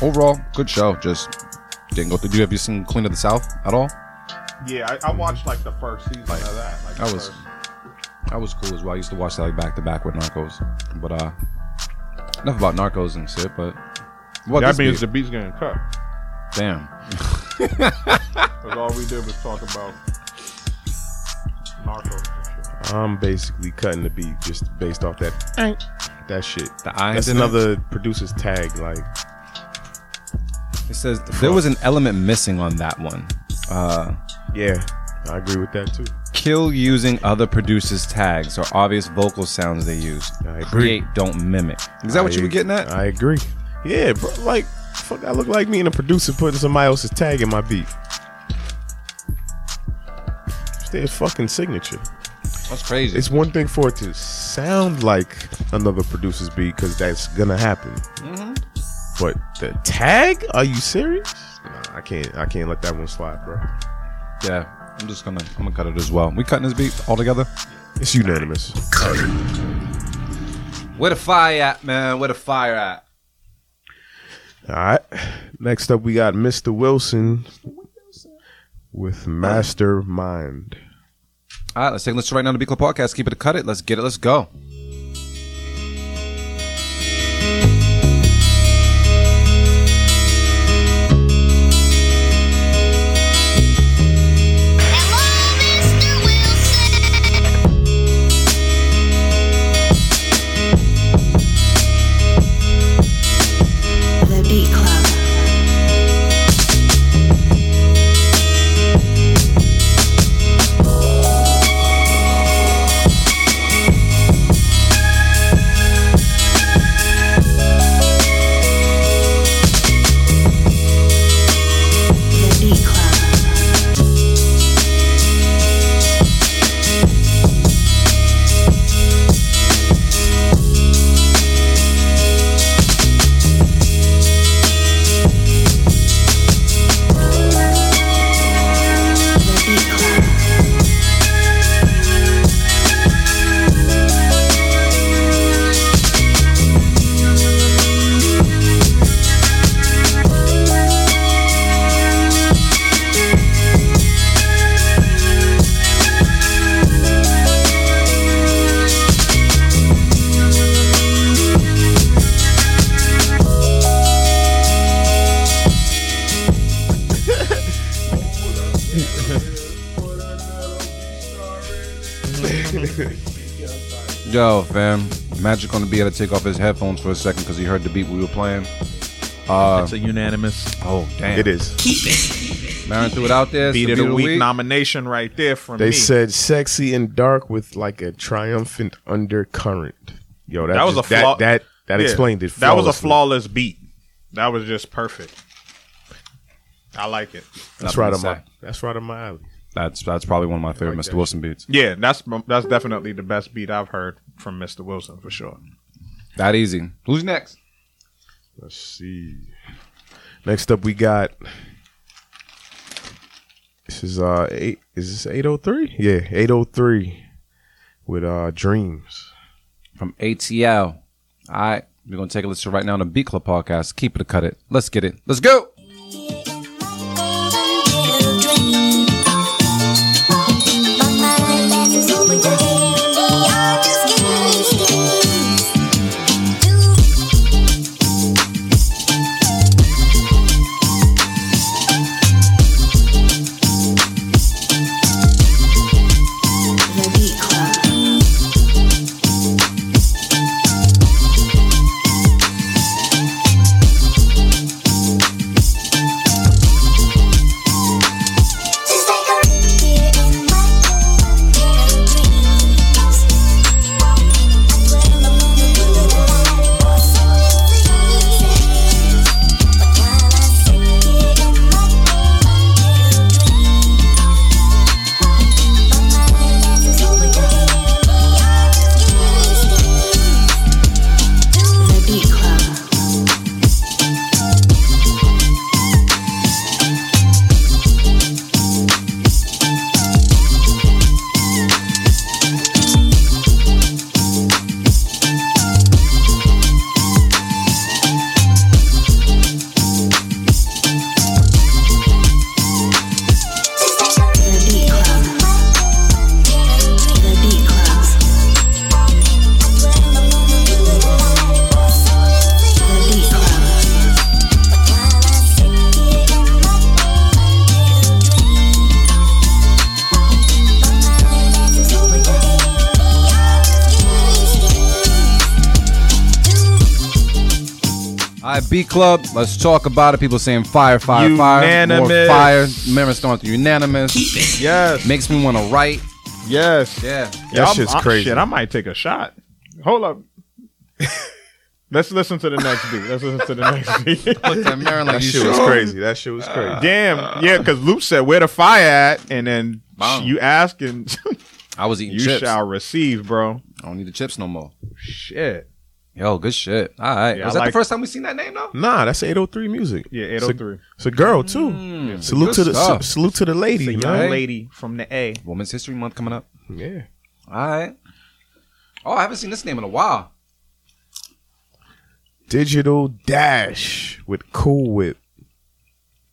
overall, good show. Just didn't go through. Do you have you seen Queen of the South at all? Yeah, I, I watched like the first season of that. Like That was first- that was cool as well. I used to watch that like back to back with Narcos. But uh, enough about Narcos and shit. But what that means beat? the beat's getting cut. damn. (laughs) Because all we did was talk about narcos. I'm basically cutting the beat just based off that that shit. The eyes That's another producer's tag. Like It says there was an element missing on that one. Uh, yeah, I agree with that too. kill using other producers' tags or obvious vocal sounds they use. I agree. Create, don't mimic. Is that what you were getting at? I agree. Yeah, bro. Like, fuck, I look like me and a producer putting somebody else's tag in my beat. It's their fucking signature. That's crazy. It's one thing for it to sound like another producer's beat because that's gonna happen. Mm-hmm. But the tag? Are you serious? Nah, I can't. I can't let that one slide, bro. yeah, I'm just gonna I'm gonna cut it as well. We cutting this beat all together. It's unanimous. Where the fire at, man? Where the fire at? All right. Next up, we got Mr. Wilson with Mastermind. All right, let's take a listen right now to the Beat Club Podcast. Keep it a cut it. Let's get it. Let's go. Magic gonna be able to take off his headphones for a second because he heard the beat we were playing. Uh, It's a unanimous. oh, damn. It is. Marin threw it out there. It's Beat the of the week week. nomination right there from They me. said sexy and dark with like a triumphant undercurrent. Yo, that, that was a just- that- flaw. That that, Yeah. explained it. That was a flawless beat. That was just perfect. I like it. That's Nothing right on my. That's right on my alley. That's that's probably one of my favorite like Mr. that Wilson beats. Yeah, that's that's definitely the best beat I've heard from Mr. Wilson for sure. That easy. Who's next? Let's see. Next up, we got. This is uh eight. Is this eight oh three? Yeah, eight oh three, with uh dreams. From ATL. All right. We're going to take a listen right now on the Beat Club podcast. Keep it cut it. Let's get it. Let's go. All right, Beat Club. Let's talk about it. People saying fire, fire, fire. More Unanimous. fire. Marin's throwing through unanimous. Yes, Makes me want to write. yes. Yeah. That I'm- shit's crazy. Shit, I might take a shot. Hold up. (laughs) Let's listen to the next beat. Let's listen to the next (laughs) beat. Look at Marin That you shit was sure? crazy. That shit was uh, crazy. Damn, yeah, because Luke said where the fire at, and then Wow. you ask and (laughs) I was eating chips. you chips. shall receive, bro. I don't need the chips no more. Shit. Yo, good shit. All right. Yeah, Was I that like- the first time we seen that name though? Nah, that's 803 music. Yeah, It's a- 803. It's a girl too. Mm, salute good to the stuff. sa- salute to the lady, The young man. lady from the A. Women's History Month coming up. Yeah. All right. Oh, I haven't seen this name in a while. Digital Dash with Cool Whip.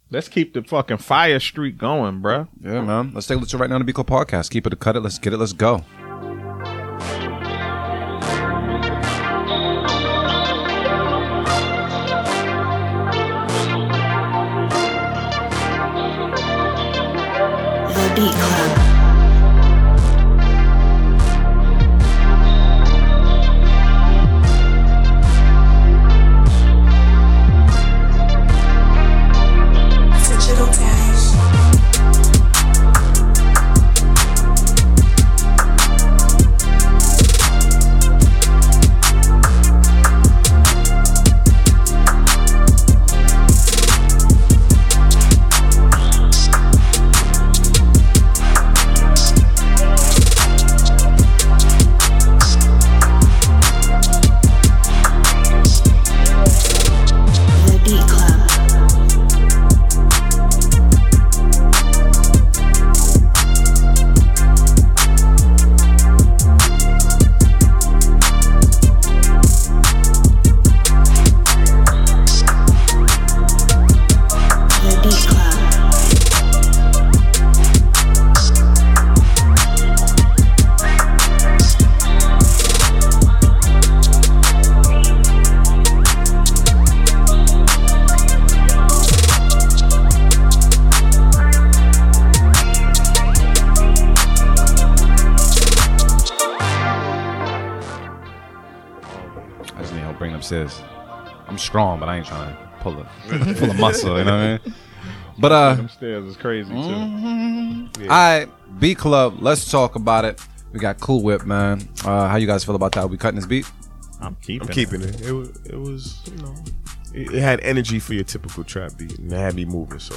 Let's keep the fucking fire streak going, bruh. Yeah, man. Let's take a listen right now to Beat Club podcast. Keep it or cut it. Let's get it. Let's go. The muscle. You know what I mean? But uh, Them stairs is crazy too. all right, Beat Club. Let's talk about it. We got Cool Whip, man. Uh, how you guys feel about that? We cutting this beat? I'm keeping. I'm keeping it. It was, it was you know, it, it had energy for your typical trap beat, and it had me moving. So,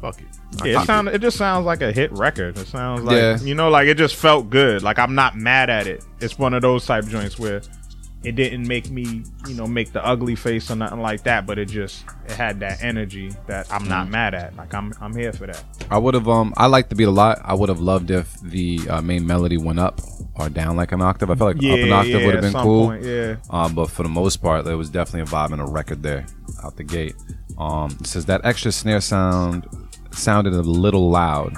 fuck it. I Yeah, it cop sound. It just sounds like a hit record. It sounds like Yeah. you know, like it just felt good. Like I'm not mad at it. It's one of those type joints where it didn't make me, you know, make the ugly face or nothing like that. But it just it had that energy that I'm Mm. not mad at. Like I'm I'm here for that. I would have. Um, I like the beat a lot. I would have loved if the uh, main melody went up or down like an octave. I felt like up an octave yeah, would have been cool. point, yeah. Um, but for the most part, there was definitely a vibe and a record there out the gate. Um, it says that extra snare sound sounded a little loud.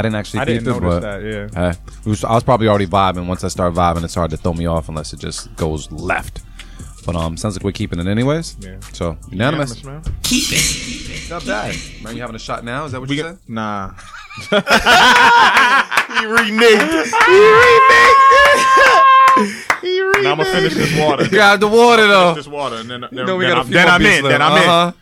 I didn't actually I didn't it, notice but that, yeah. uh, was, I was probably already vibing. Once I start vibing, it's hard to throw me off unless it just goes left. But um, sounds like we're keeping it anyways. Yeah. So unanimous. man. Keep it. Not bad. Man, you having a shot now? Is that what We you got said? nah. (laughs) he reneged. He reneged. Now I'm gonna finish this water. (laughs) Grab the water though. Finish this water, and then, then, You know we then got a I'm, few then I'm beats in. Then I'm Uh-huh.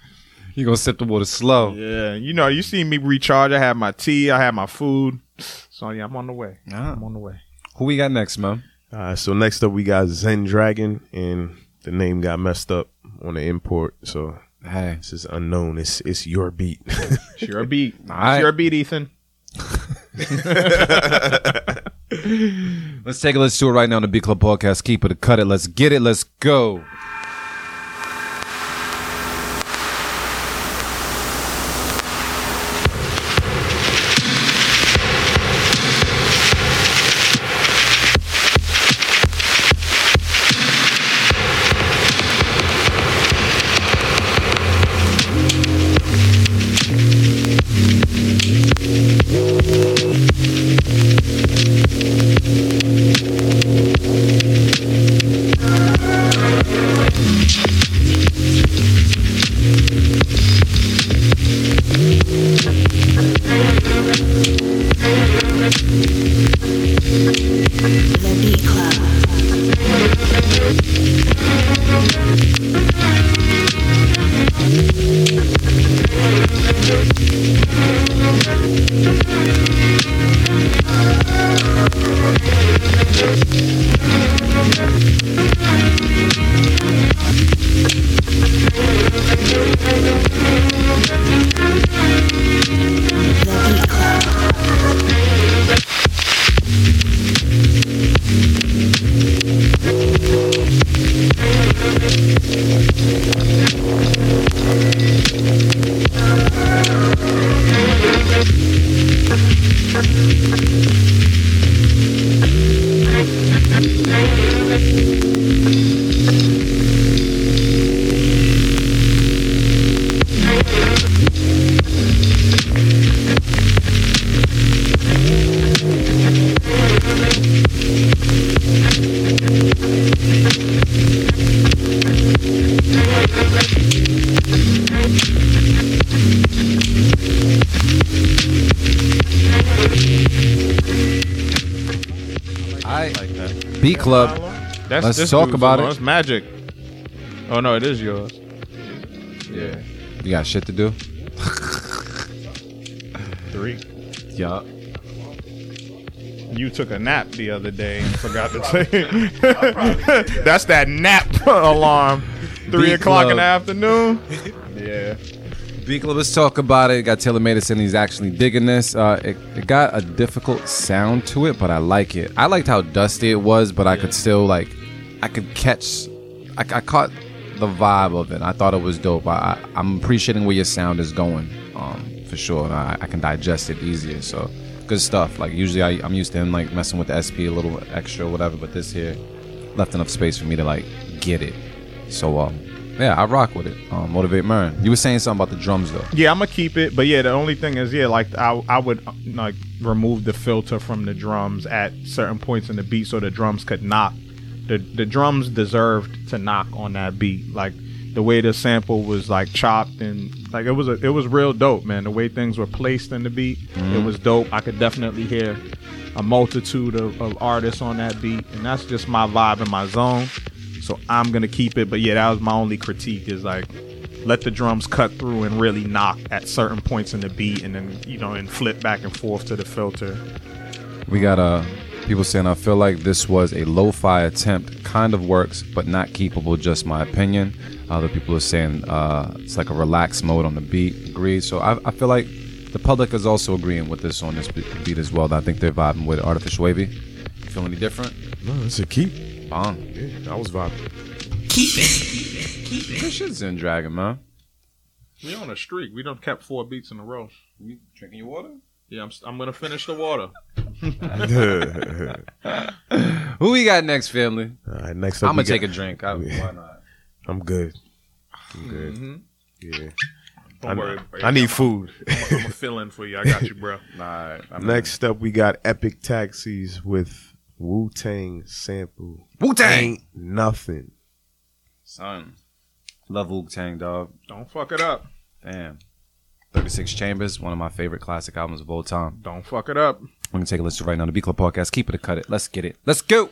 You gonna sip the water slow. Yeah, you know, you see me recharge. I have my tea. I have my food. So yeah, I'm on the way. Ah. I'm on the way. Who we got next, man? Uh, so next up we got Zen Dragon, and the name got messed up on the import. So Hey, this is unknown. It's it's your beat. (laughs) It's your beat. right. It's your beat, Ethan. (laughs) let's take a listen to it right now on the Beat Club Podcast. Keep it, cut it. Let's get it. Let's go. Let's talk about it. It's magic. Oh no, it is yours. Yeah. You got shit to do? (laughs) Three. Yeah. You took a nap the other day and forgot to take. (laughs) That's that nap (laughs) alarm. Three Beat o'clock in the afternoon. Yeah. Beat Club, let's talk about it. Got Taylor and he's actually digging this. Uh, it, it got a difficult sound to it, but I like it. I liked how dusty it was, but I could still like, I could catch, I, I caught the vibe of it. I thought it was dope. I, I, I'm appreciating where your sound is going, um, for sure. I, I can digest it easier. So good stuff. Like usually I, I'm used to him like messing with the SP a little extra or whatever, but this here left enough space for me to like get it. So um, yeah, I rock with it. Um, Motivate Mern. You were saying something about the drums though. Yeah, I'm gonna keep it, but yeah, the only thing is, yeah, like I, I would like remove the filter from the drums at certain points in the beat, so the drums could knock. The the drums deserved to knock on that beat, like the way the sample was like chopped and like it was a it was real dope, man. The way things were placed in the beat, it was dope. I could definitely hear a multitude of, of artists on that beat, and that's just my vibe and my zone. So I'm gonna keep it. But yeah, that was my only critique is like let the drums cut through and really knock at certain points in the beat and then you know and flip back and forth to the filter. We got uh people saying I feel like this was a lo-fi attempt, kind of works, but not keepable. Just my opinion. Other people are saying uh, it's like a relaxed mode on the beat. Agreed. So I, I feel like the public is also agreeing with this on this beat as well. I think they're vibing with Artificial AV. You feel any different? No, it's a keep. Bong. Yeah, I was vibing. Keep it. Keep it. This shit's in Dragon, man. We on a streak. We don't kept four beats in a row. You drinking your water? Yeah, I'm, I'm gonna finish the water. (laughs) Who we got next, family? All right, next up I'm gonna take got- a drink. I, why not? I'm good. I'm good. Mhm. Yeah. Don't I, worry. I need food. I'm a (laughs) fill in for you. I got you, bro. (laughs) Nah, I'm Next up, we got Epic Taxis with Wu Tang sample. Wu-Tang! Ain't nothing. son. Love Wu Tang, dog. Don't fuck it up. Damn. 36 Chambers, one of my favorite classic albums of all time. Don't fuck it up. We're gonna take a listen right now. The Beat Club Podcast. Keep it or cut it. Let's get it. Let's go.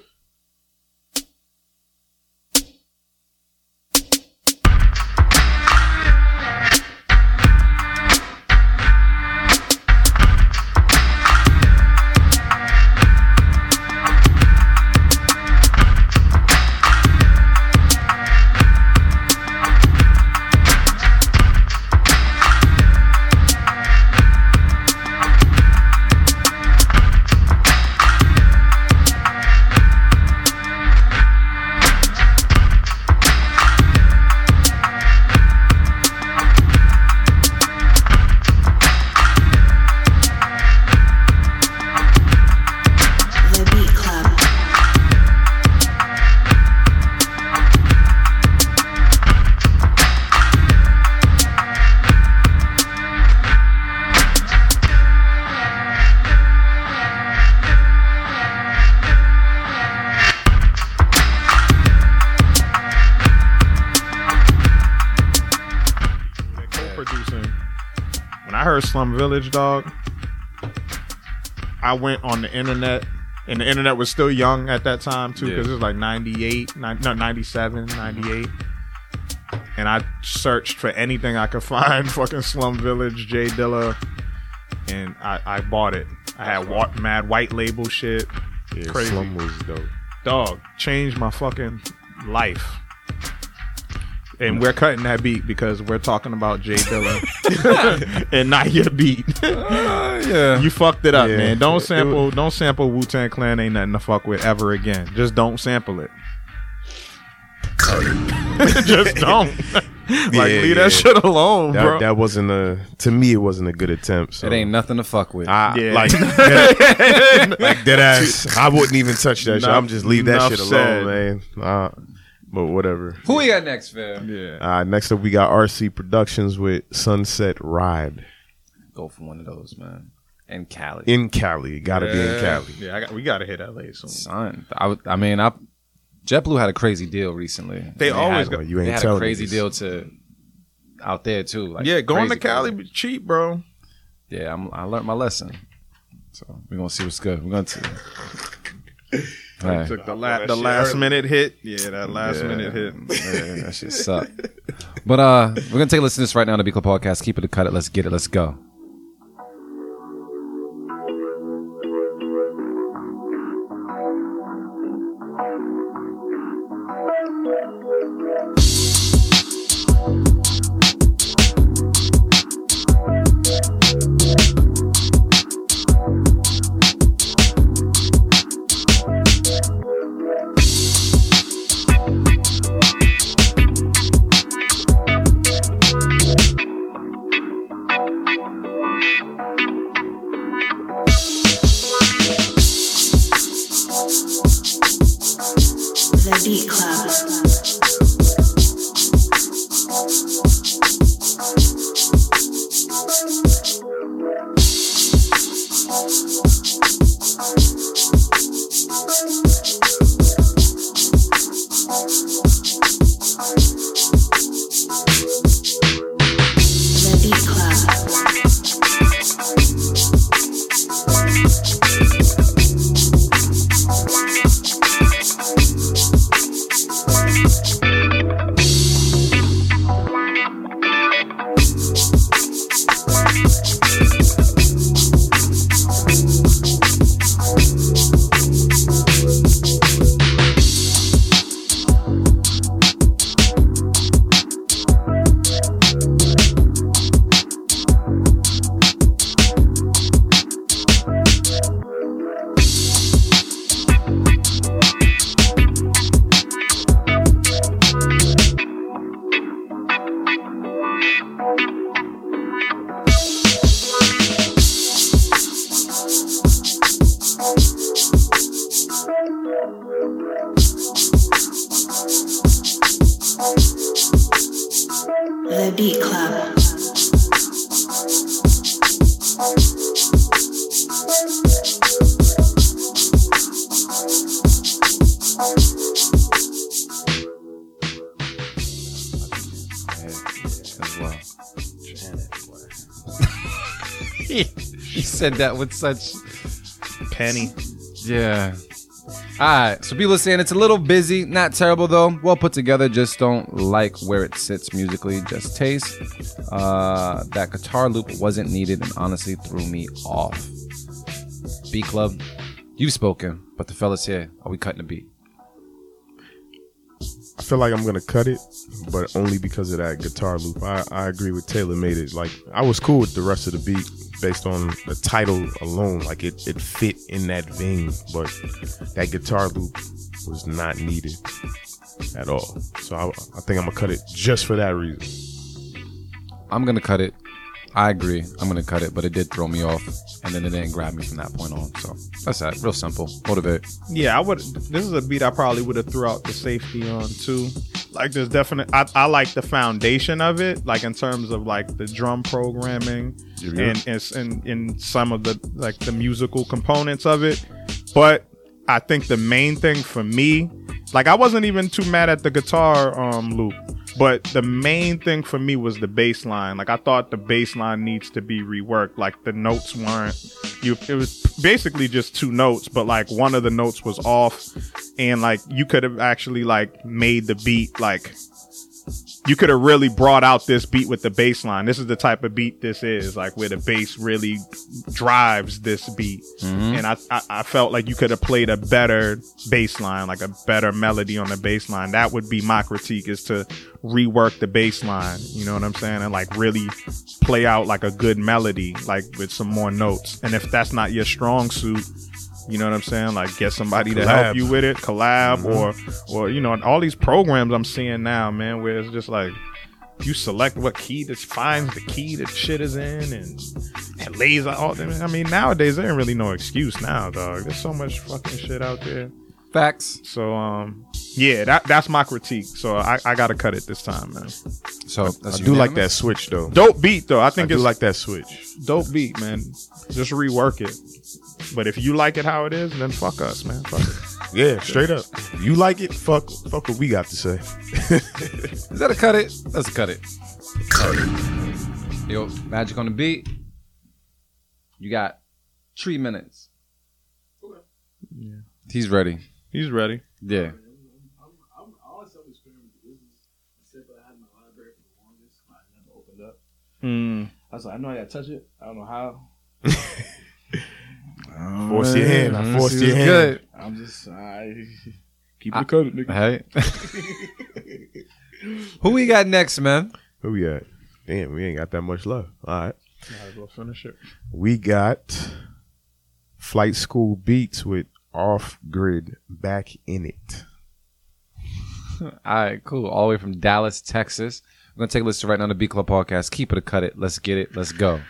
Slum Village, dog, I went on the internet, and the internet was still young at that time too, because Yeah. it was like 98, nine- no, 97, mm-hmm. 98. And I searched for anything I could (laughs) find, fucking Slum Village, Jay Dilla, and I, I bought it. I had wa- mad white label shit. Yeah, Crazy. Slum was dope. Dog, changed my fucking life. And we're cutting that beat because we're talking about Jay Dilla (laughs) and not your beat. (laughs) yeah. You fucked it up, Yeah. man. Don't It- it sample don't sample Wu Tang Clan ain't nothing to fuck with ever again. Just don't sample it. (laughs) Just don't. like Yeah, leave yeah. that shit alone, That, bro. that wasn't a to me. It wasn't a good attempt. So It ain't nothing to fuck with. I, Yeah. like that, like dead ass. I wouldn't even touch that shit. I'm just leave that enough shit said. alone, man. Uh, but whatever. Who we got next, fam? yeah. Uh, next up, we got RC Productions with Sunset Ride Go for one of those, man. In Cali. in Cali. Got to be in Cali. Yeah, I got, we gotta hit LA soon. Son, I, I mean, I JetBlue had a crazy deal recently. They always had, go- you they ain't had a crazy niggas. deal to out there too. Like yeah, going to Cali crazy. be cheap, bro. Yeah, I'm, I learned my lesson. So we're gonna see what's good. We're gonna see. Hey, Took the, la- the last early. minute hit. Yeah, that last Yeah. minute hit. yeah, that shit (laughs) sucked. But uh, we're gonna take a listen to this right now on the Beat Club Podcast. Keep it to cut it. Let's get it. Let's go. Said that with such penny. Yeah. All right. So people are saying it's a little busy, not terrible though. Well put together. Just don't like where it sits musically. Just taste. Uh, that guitar loop wasn't needed and honestly threw me off. Beat Club, you've spoken, but the fellas here, are we cutting the beat? I feel like I'm gonna cut it, but only because of that guitar loop. I, I agree with Taylor made it. Like I was cool with the rest of the beat based on the title alone. Like it, it fit in that vein, but that guitar loop was not needed at all. So I, I think I'm gonna cut it just for that reason. I'm gonna cut it. I agree. I'm gonna cut it, but it did throw me off, and then it didn't grab me from that point on. So that's that. Real simple. Motivate. Yeah, I would. This is a beat I probably would have threw out the safety on too. Like, there's definite. I, I like the foundation of it, like in terms of like the drum programming Yeah. and and and in some of the like the musical components of it. But I think the main thing for me, like, I wasn't even too mad at the guitar um loop. But the main thing for me was the bass line. Like I thought the bass line needs to be reworked. Like the notes weren't you it was basically just two notes, but like one of the notes was off and like you could have actually like made the beat like you could have really brought out this beat with the bass line. This is the type of beat this is, like where the bass really drives this beat. Mm-hmm. And I, I, I felt like you could have played a better bass line, like a better melody on the bass line. That would be my critique is to rework the bass line. You know what I'm saying? And like really play out like a good melody, like with some more notes. And if that's not your strong suit, you know what I'm saying? Like get somebody to help you with it, collab or or you know, all these programs I'm seeing now, man, where it's just like you select what key that finds the key that shit is in and and lays out all them. I mean, nowadays there ain't really no excuse now, dog. There's so much fucking shit out there. Facts. So um yeah, that that's my critique. So I, I gotta cut it this time, man. So I do like that switch though. Dope beat though. I think I do it's like that switch. dope beat, man. Just rework it. But if you like it how it is, then fuck us, man. Fuck it. Yeah, straight up. If you like it, fuck, fuck what we got to say. (laughs) Is that a cut it? Let's cut it. Cut it. Yo, magic on the beat. You got three minutes. Okay. Yeah. He's ready. He's ready. Yeah. Mm. I was like, I know I gotta touch it. I don't know how. (laughs) Force your hand. Mm-hmm. I forced your hand. Good. I'm just I (laughs) keep it covered, nigga. Hey. (laughs) Who we got next, man? Who we got? Damn, we ain't got that much love. All right. Might as well finish it. We got Flight School Beats with Off Grid back in it. (laughs) All right, cool. All the way from Dallas, Texas. We're gonna take a listen right now to the Beat Club podcast. Keep it or cut it. Let's get it. Let's go.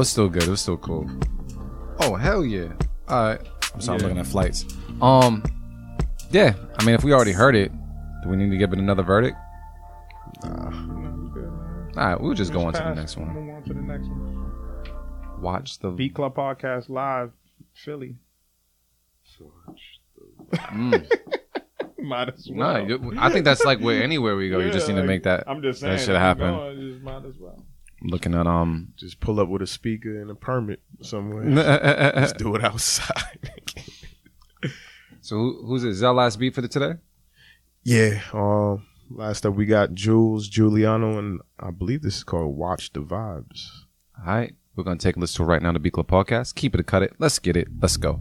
Was still good. It was still cool. Oh hell yeah! All right. I'm sorry. I'm looking at flights. Um, yeah. I mean, if we already heard it, do we need to give it another verdict? All right, we'll just go on to the next one. Move on to the next one. Watch the Beat Club Podcast live, Philly. Mm. (laughs) Might as well. you- I think that's like where anywhere we go, you just need to make that I'm just saying. that should if happen. going, just might as well. Looking at um Just pull up with a speaker and a permit somewhere. (laughs) Just do it outside. (laughs) So who, who's it? Zell last beat for the today? yeah. Um. Last up, we got Jules Giuliano, and I believe this is called "Watch the Vibes." All right, we're gonna take a listen to it right now. The Beat Club podcast. Keep it, or cut it. Let's get it. Let's go.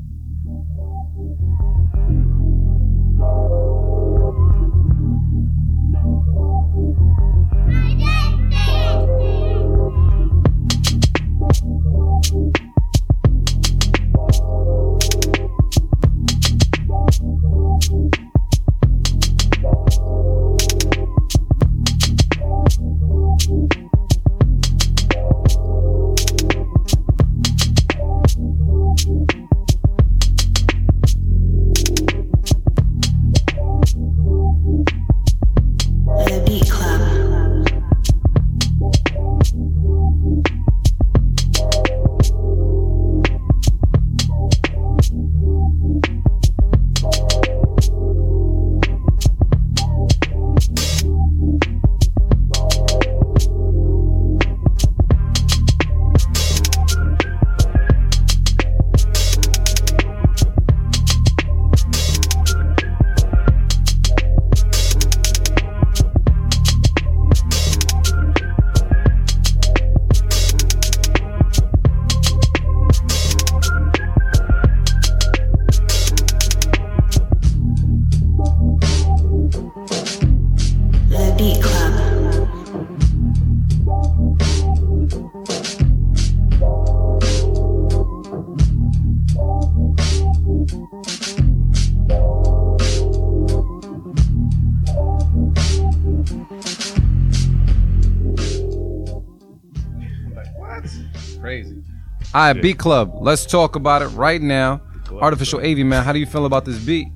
All right, Beat Club. Let's talk about it right now. Artificial AV man, how do you feel about this beat?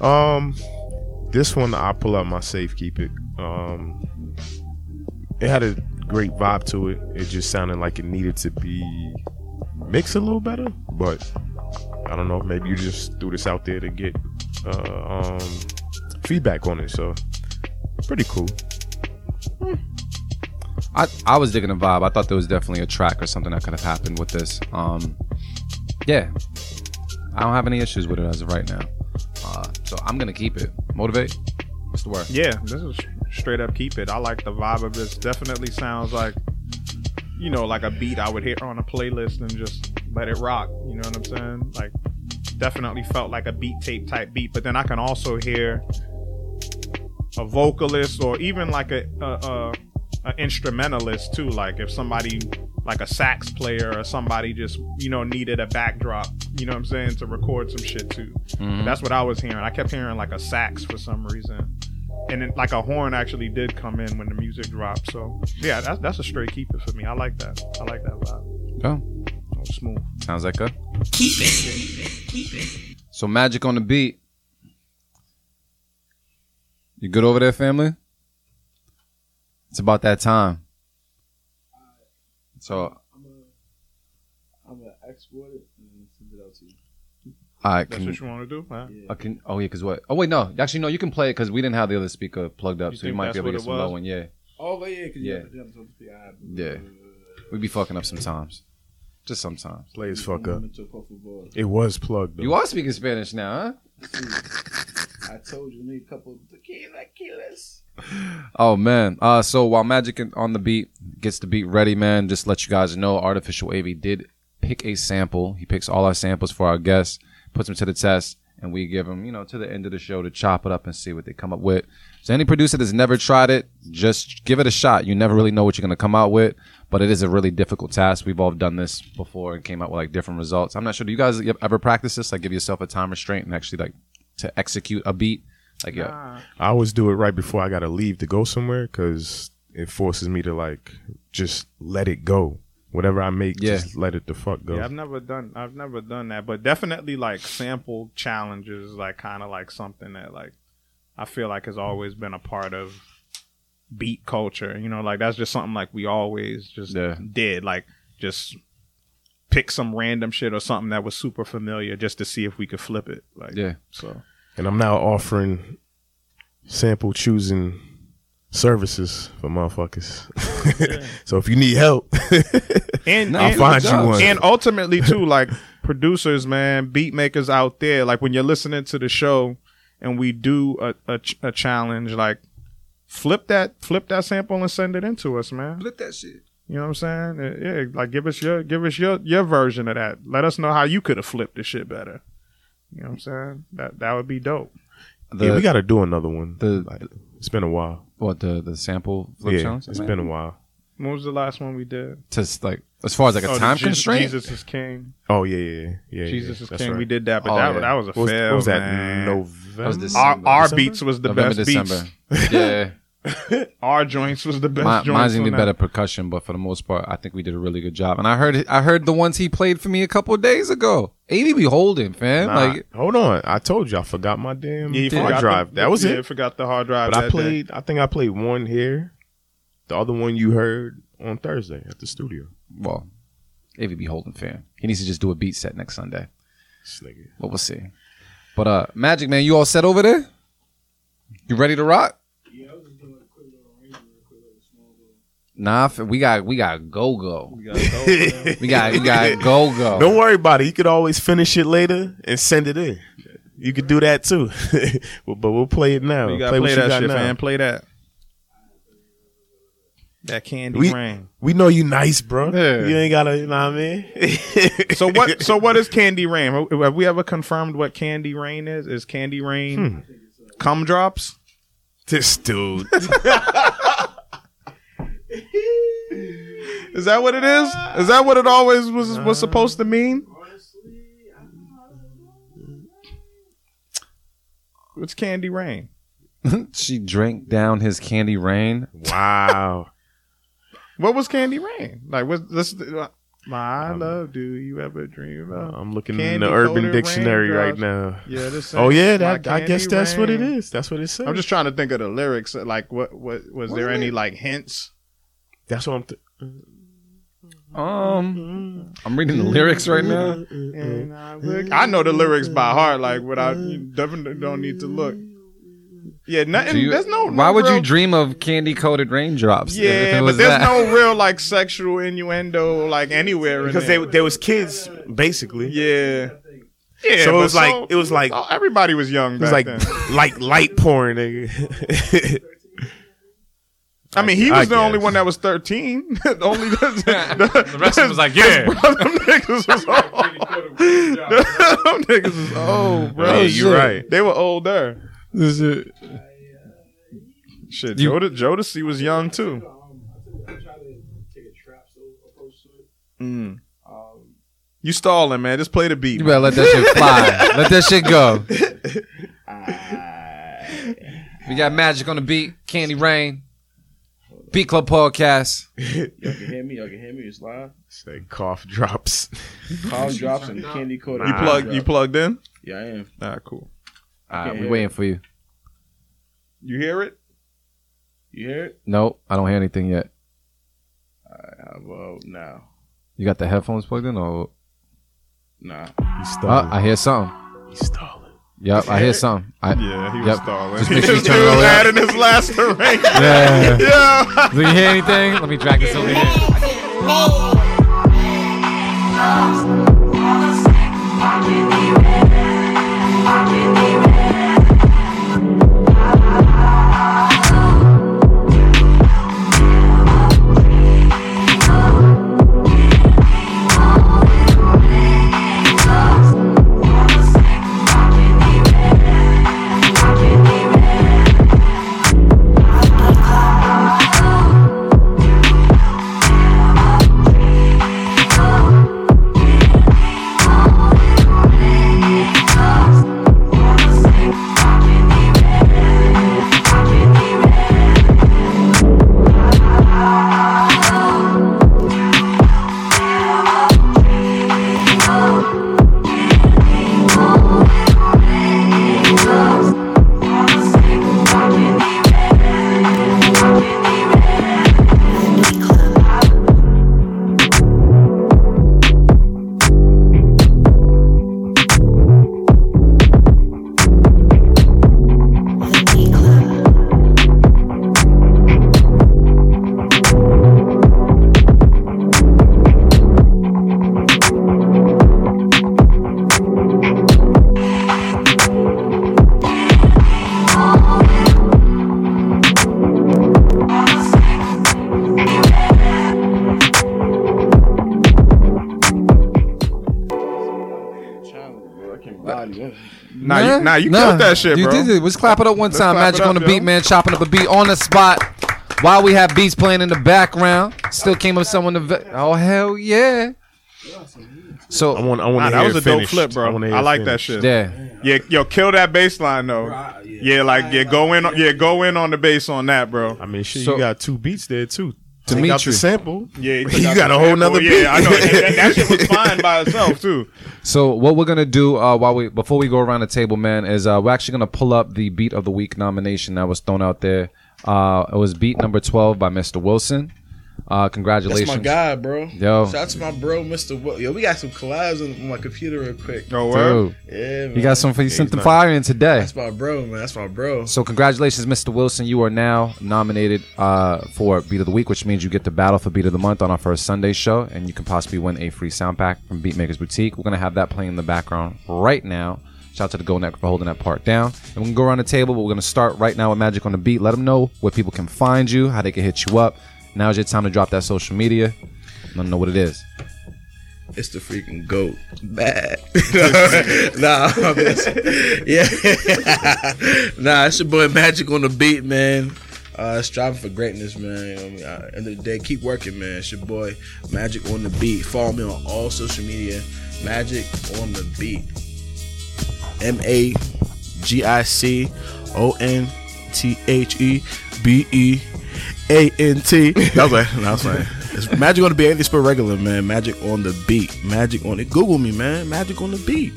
Um, this one I pull out my safe, keep it. Um, it had a great vibe to it. It just sounded like it needed to be mixed a little better, but I don't know. Maybe you just threw this out there to get uh, um feedback on it. So pretty cool. I, I was digging the vibe. I thought there was definitely a track or something that could have happened with this. Um, yeah, I don't have any issues with it as of right now. Uh, so I'm gonna keep it. Motivate. What's the word? Yeah, this is straight up keep it. I like the vibe of this. Definitely sounds like, you know, like a beat I would hear on a playlist and just let it rock. You know what I'm saying? Like, definitely felt like a beat tape type beat. But then I can also hear a vocalist or even like a, a, a, a instrumentalist too. Like if somebody like a sax player or somebody just you know needed a backdrop. You know what I'm saying to record some shit too. Mhm. That's what I was hearing. I kept hearing like a sax for some reason. And then like a horn actually did come in when the music dropped. So yeah, that's that's a straight keeper for me. I like that. I like that vibe. Oh, Oh, smooth. sounds like a keep it. So magic on the beat. You good over there, family? It's about that time. So I'm gonna export it and send it out to you. I That's can. what you want to do? Huh? I can. Oh yeah, because what? Oh wait, no. Actually, no. You can play it because we didn't have the other speaker plugged up, You so you think might be that's able to what get it some was? low one. Yeah, Oh, but yeah, because Yeah. you have to jump on the speaker. Yeah. We be fucking up sometimes. Just sometimes. Play as fuck up. Mental por favor. It was plugged. Though. You are speaking Spanish now, huh? I told you, need a couple tequila killers. Oh man. Uh so while Magic on the beat gets the beat ready, man, just let you guys know Artificial AV did pick a sample. He picks all our samples for our guests, puts them to the test, and we give them, you know, to the end of the show to chop it up and see what they come up with. So any producer that's never tried it, just give it a shot. You never really know what you're gonna come out with, but it is a really difficult task. We've all done this before and came out with like different results. I'm not sure. Do you guys ever practice this? Like give yourself a time restraint and actually like to execute a beat? Like yeah. I always do it right before I gotta leave to go somewhere because it forces me to like just let it go. Whatever I make, Yeah. just let it the fuck go. Yeah, I've never done I've never done that, but definitely like sample challenges, like kind of like something that like I feel like has always been a part of beat culture. You know, like that's just something like we always just Yeah. did, like just pick some random shit or something that was super familiar just to see if we could flip it. Like Yeah. so and I'm now offering sample choosing services for motherfuckers. (laughs) so if you need help, (laughs) and, I'll and- find you one. And ultimately, too, like producers, man, beat makers out there, like when you're listening to the show and we do a, a, a challenge, like flip that flip that sample and send it into us, man. Flip that shit. You know what I'm saying? Yeah, like give us your give us your your version of that. Let us know how you could have flipped the shit better. You know what I'm saying? That that would be dope. yeah, we got to do another one. the- Like, it's been a while. What the the sample flip yeah, challenge? it's Man. been a while. When was the last one we did? Just like as far as like a Oh, time Je- constraint. Jesus is King. Oh yeah, yeah, yeah. yeah Jesus yeah, is King. right. We did that, but Oh, that, yeah. that was a What was, fail. what was that? man. November. That was Our, our December? beats was the November, best December. beats. (laughs) yeah, (laughs) Our joints was the best Mi- joints. mine's on need that. better percussion, but for the most part, I think we did a really good job. And I heard I heard the ones he played for me a couple of days ago. AV be holding, fam. Nah, Like hold on. I told you I forgot my damn Yeah, hard drive. the- that was yeah, it. Forgot the hard drive. But I that day. played. I think I played one here. The other one you heard on Thursday at the studio. well, AV be holding, fam. He needs to just do a beat set next Sunday. This. But we'll see. But uh, Magic Man, you all set over there? You ready to rock? Nah, we got we got go go. (laughs) We got we got go go. Don't worry about it. You could always finish it later and send it in. You could do that too. but (laughs) but we'll play it now. You gotta play play, what you that got shit, now. man. Play that. That candy We, rain. we know you nice, bro. Yeah. You ain't gotta, you know what I mean? (laughs) So what? So what is candy rain? Have we ever confirmed what candy rain is? Is candy rain hmm. cum drops? this dude. Is that what it is? Is that what it always was was supposed to mean? It's candy rain? (laughs) she drank down his candy rain. wow. (laughs) What was candy rain? Like what? This, my um, love. Do you ever dream of? I'm looking in the Urban coated Dictionary right now. Yeah, this. Oh yeah, that I guess candy that's what it is. That's what it says. I'm just trying to think of the lyrics. Like, what? What was there any like hints? That's what I'm. Th- Um, I'm reading the lyrics right now. I, I know the lyrics by heart. Like, without you definitely don't need to look. Yeah, nothing. You- there's no. why no would real- you dream of candy coated raindrops? if Yeah, it but there's that? no real like sexual innuendo like anywhere in because they there. there was kids basically. yeah. Yeah, So it but was like- it was like- oh, everybody was young. It was back like then. like light porn, nigga. (laughs) I mean, he I was the only one that was 13. (laughs) the only (laughs) the, The rest of them was like, yeah. (laughs) them niggas was old. them niggas was old, bro. Yeah, you Shit. right. They were older. This is- Shit, You- Jodeci, Jodeci was young too. Mm. You stalling, man. Just play the beat. You better let that shit fly. let that shit go. we got magic on the beat. Candy Rain. Beat Club Podcast. Y'all can hear me. Y'all can hear me. It's live. Say cough drops. Cough drops and candy coated. You plug. You plugged in. Yeah, I am. Ah, cool. All right, Okay. we waiting for you. You hear it? You hear it? Nope, I don't hear anything yet. How about now? You got the headphones plugged in, or Nah. He's oh. I hear something. He's stalling. Yep, I hear something. I, Yeah, he was Yep. stalling. Just he make sure you was turn it all the way adding his last arrangement. (laughs) Yeah. yeah. Do you hear anything? Let me drag this over here. Nah, you killed that shit, you bro. did it. Let's clap it up one Let's time. Magic it on up, the beat, man. Chopping up a beat on the spot. While we have beats playing in the background, still came up someone to. Ve- oh hell yeah! So I want. I want Nah, to that was a it dope flip, bro. wanna I it like that shit. Yeah. Yeah, yo, kill that bass line though. Yeah, like yeah, go in. Yeah, go in on the bass on that, bro. I mean, shit, So- you got two beats there too. Take out Dimitri. the sample. Yeah, he (laughs) you got a whole sample. nother Yeah. I know. That, that shit was fine by (laughs) itself too. So what we're gonna do uh, while we before we go around the table, man, is uh, we're actually gonna pull up the beat of the week nomination that was thrown out there. Uh, it was beat number twelve by Mr. Wilson. Uh, congratulations. That's congratulations, my guy, bro. Yo. Shout out to my bro, Mr. Will. Yo, we got some collabs on, on my computer real quick. Oh, word? Dude, Yeah, man. you got some for you sent the fire in today. That's my bro, man. That's my bro. So congratulations, Mr. Wilson. You are now nominated uh, for Beat of the Week, which means you get to battle for Beat of the Month on our first Sunday show, and you can possibly win a free sound pack from Beatmakers Boutique. We're gonna have that playing in the background right now. Shout out to the Go Network for holding that part down. And we can go around the table, but we're gonna start right now with Magic on the Beat. Let them know where people can find you, how they can hit you up. Now's your time to drop that social media. Let them know what it is. It's the freaking goat. Bad. (laughs) nah, yeah. (laughs) nah, it's your boy Magic on the beat, man. Uh, striving for greatness, man. You know I mean, uh, end of the day, keep working, man. It's your boy Magic on the beat. Follow me on all social media. Magic on the beat. M A G I C O N T H E B E A N T. That was like, that was like, it's Magic on the beat. Ain't spell regular, man. Magic on the beat. Magic on it. Google me, man. Magic on the beat.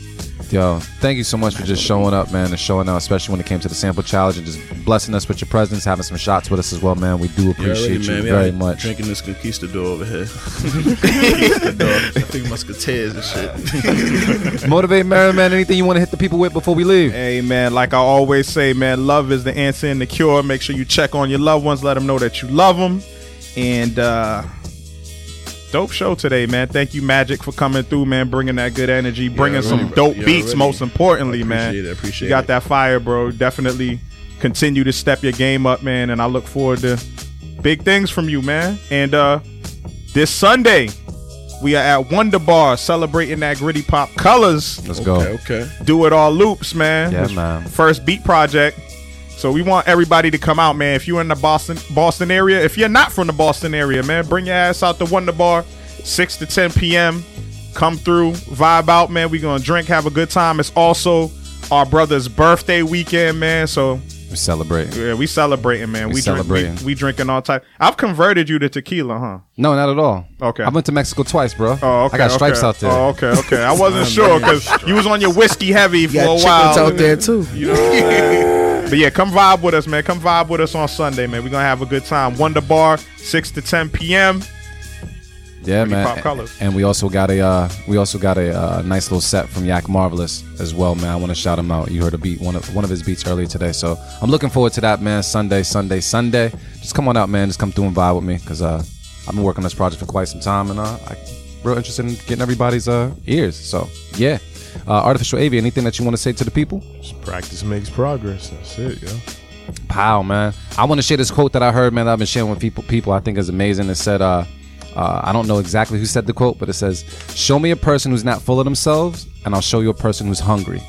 Yo, thank you so much for just showing up, man, and showing out, especially when it came to the sample challenge and just blessing us with your presence, having some shots with us as well, man. We do appreciate you, man. We very much. Drinking this conquistador over here. (laughs) conquistador. I think musketeers and shit. (laughs) Motivate Mary, man. Anything you want to hit the people with before we leave? Hey man, like I always say, man, love is the answer and the cure. Make sure you check on your loved ones, let them know that you love them, and uh dope show today, man. Thank you, Magic, for coming through, man, bringing that good energy, bringing some really, dope yeah, beats. really. Most importantly, man, Appreciate it, appreciate you got it. that fire, bro. Definitely continue to step your game up, man, and I look forward to big things from you, man. And uh this Sunday. We are at Wonder Bar celebrating that gritty pop colors. Let's go. Okay, okay. Do it all loops, man. Yeah, man. First beat project. So we want everybody to come out, man. If you're in the Boston Boston area, if you're not from the Boston area, man, bring your ass out to Wonder Bar, six to ten p.m. Come through, vibe out, man. We gonna drink, have a good time. It's also our brother's birthday weekend, man. So We celebrate. yeah, we celebrating, man. We We, drink, celebrating. we, we drinking all time. I've converted you to tequila, huh? No, not at all. Okay. I went to Mexico twice, bro. Oh, okay. I got stripes okay. out there. Oh, okay, okay. I wasn't (laughs) sure because you was on your whiskey heavy for You got a while. chickens out there too. You know? (laughs) but yeah, come vibe with us, man. Come vibe with us on Sunday, man. We're gonna have a good time. Wonder Bar, six to ten p.m. Yeah, Pretty man. pop colors. And we also got a uh, we also got a uh, nice little set from Yak Marvelous as well, man. I want to shout him out. You heard a beat one of one of his beats earlier today, so I'm looking forward to that, man. Sunday, Sunday, Sunday. Just come on out, man. Just come through and vibe with me, cause uh, I've been working on this project for quite some time, and uh, I'm real interested in getting everybody's uh ears. So yeah, uh, artificial AV. Anything that you want to say to the people? Practice makes progress. That's it, yo. Pow, man. I want to share this quote that I heard, man, that I've been sharing with people. People I think is amazing. It said, uh, uh, I don't know exactly who said the quote, but it says, Show me a person who's not full of themselves, and I'll show you a person who's hungry.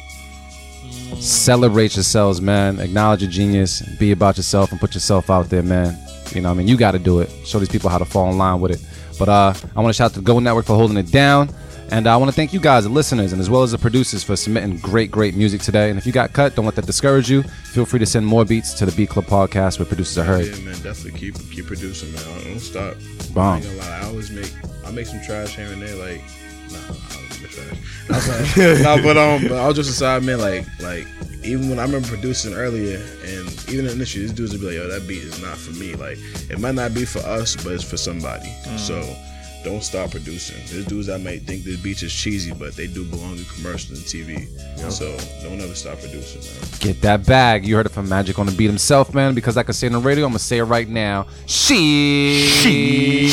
Celebrate yourselves, man. Acknowledge your genius. Be about yourself and put yourself out there, man. You know, I mean, you got to do it. Show these people how to fall in line with it. But uh, I want to shout out to the Go Network for holding it down. And I want to thank you guys, the listeners, and as well as the producers for submitting great, great music today. And if you got cut, don't let that discourage you. Feel free to send more beats to the Beat Club podcast where producers are heard. Yeah, man, definitely keep keep producing, man. Don't- Don't stop. Bomb. I ain't gonna lie. I always make I make some trash here and there. Like, nah, I don't make trash. I was like, (laughs) nah, but um, but all just aside, man. Like, like even when I remember producing earlier, and even initially, these dudes would be like, "Yo, that beat is not for me." Like, it might not be for us, but it's for somebody. So. Don't stop producing. There's dudes that might think this beat is cheesy, but they do belong in commercials and TV. So don't ever stop producing, man. Get that bag. You heard it from Magic on the beat himself, man. Because I can say it on the radio, I'm gonna say it right now. She. She.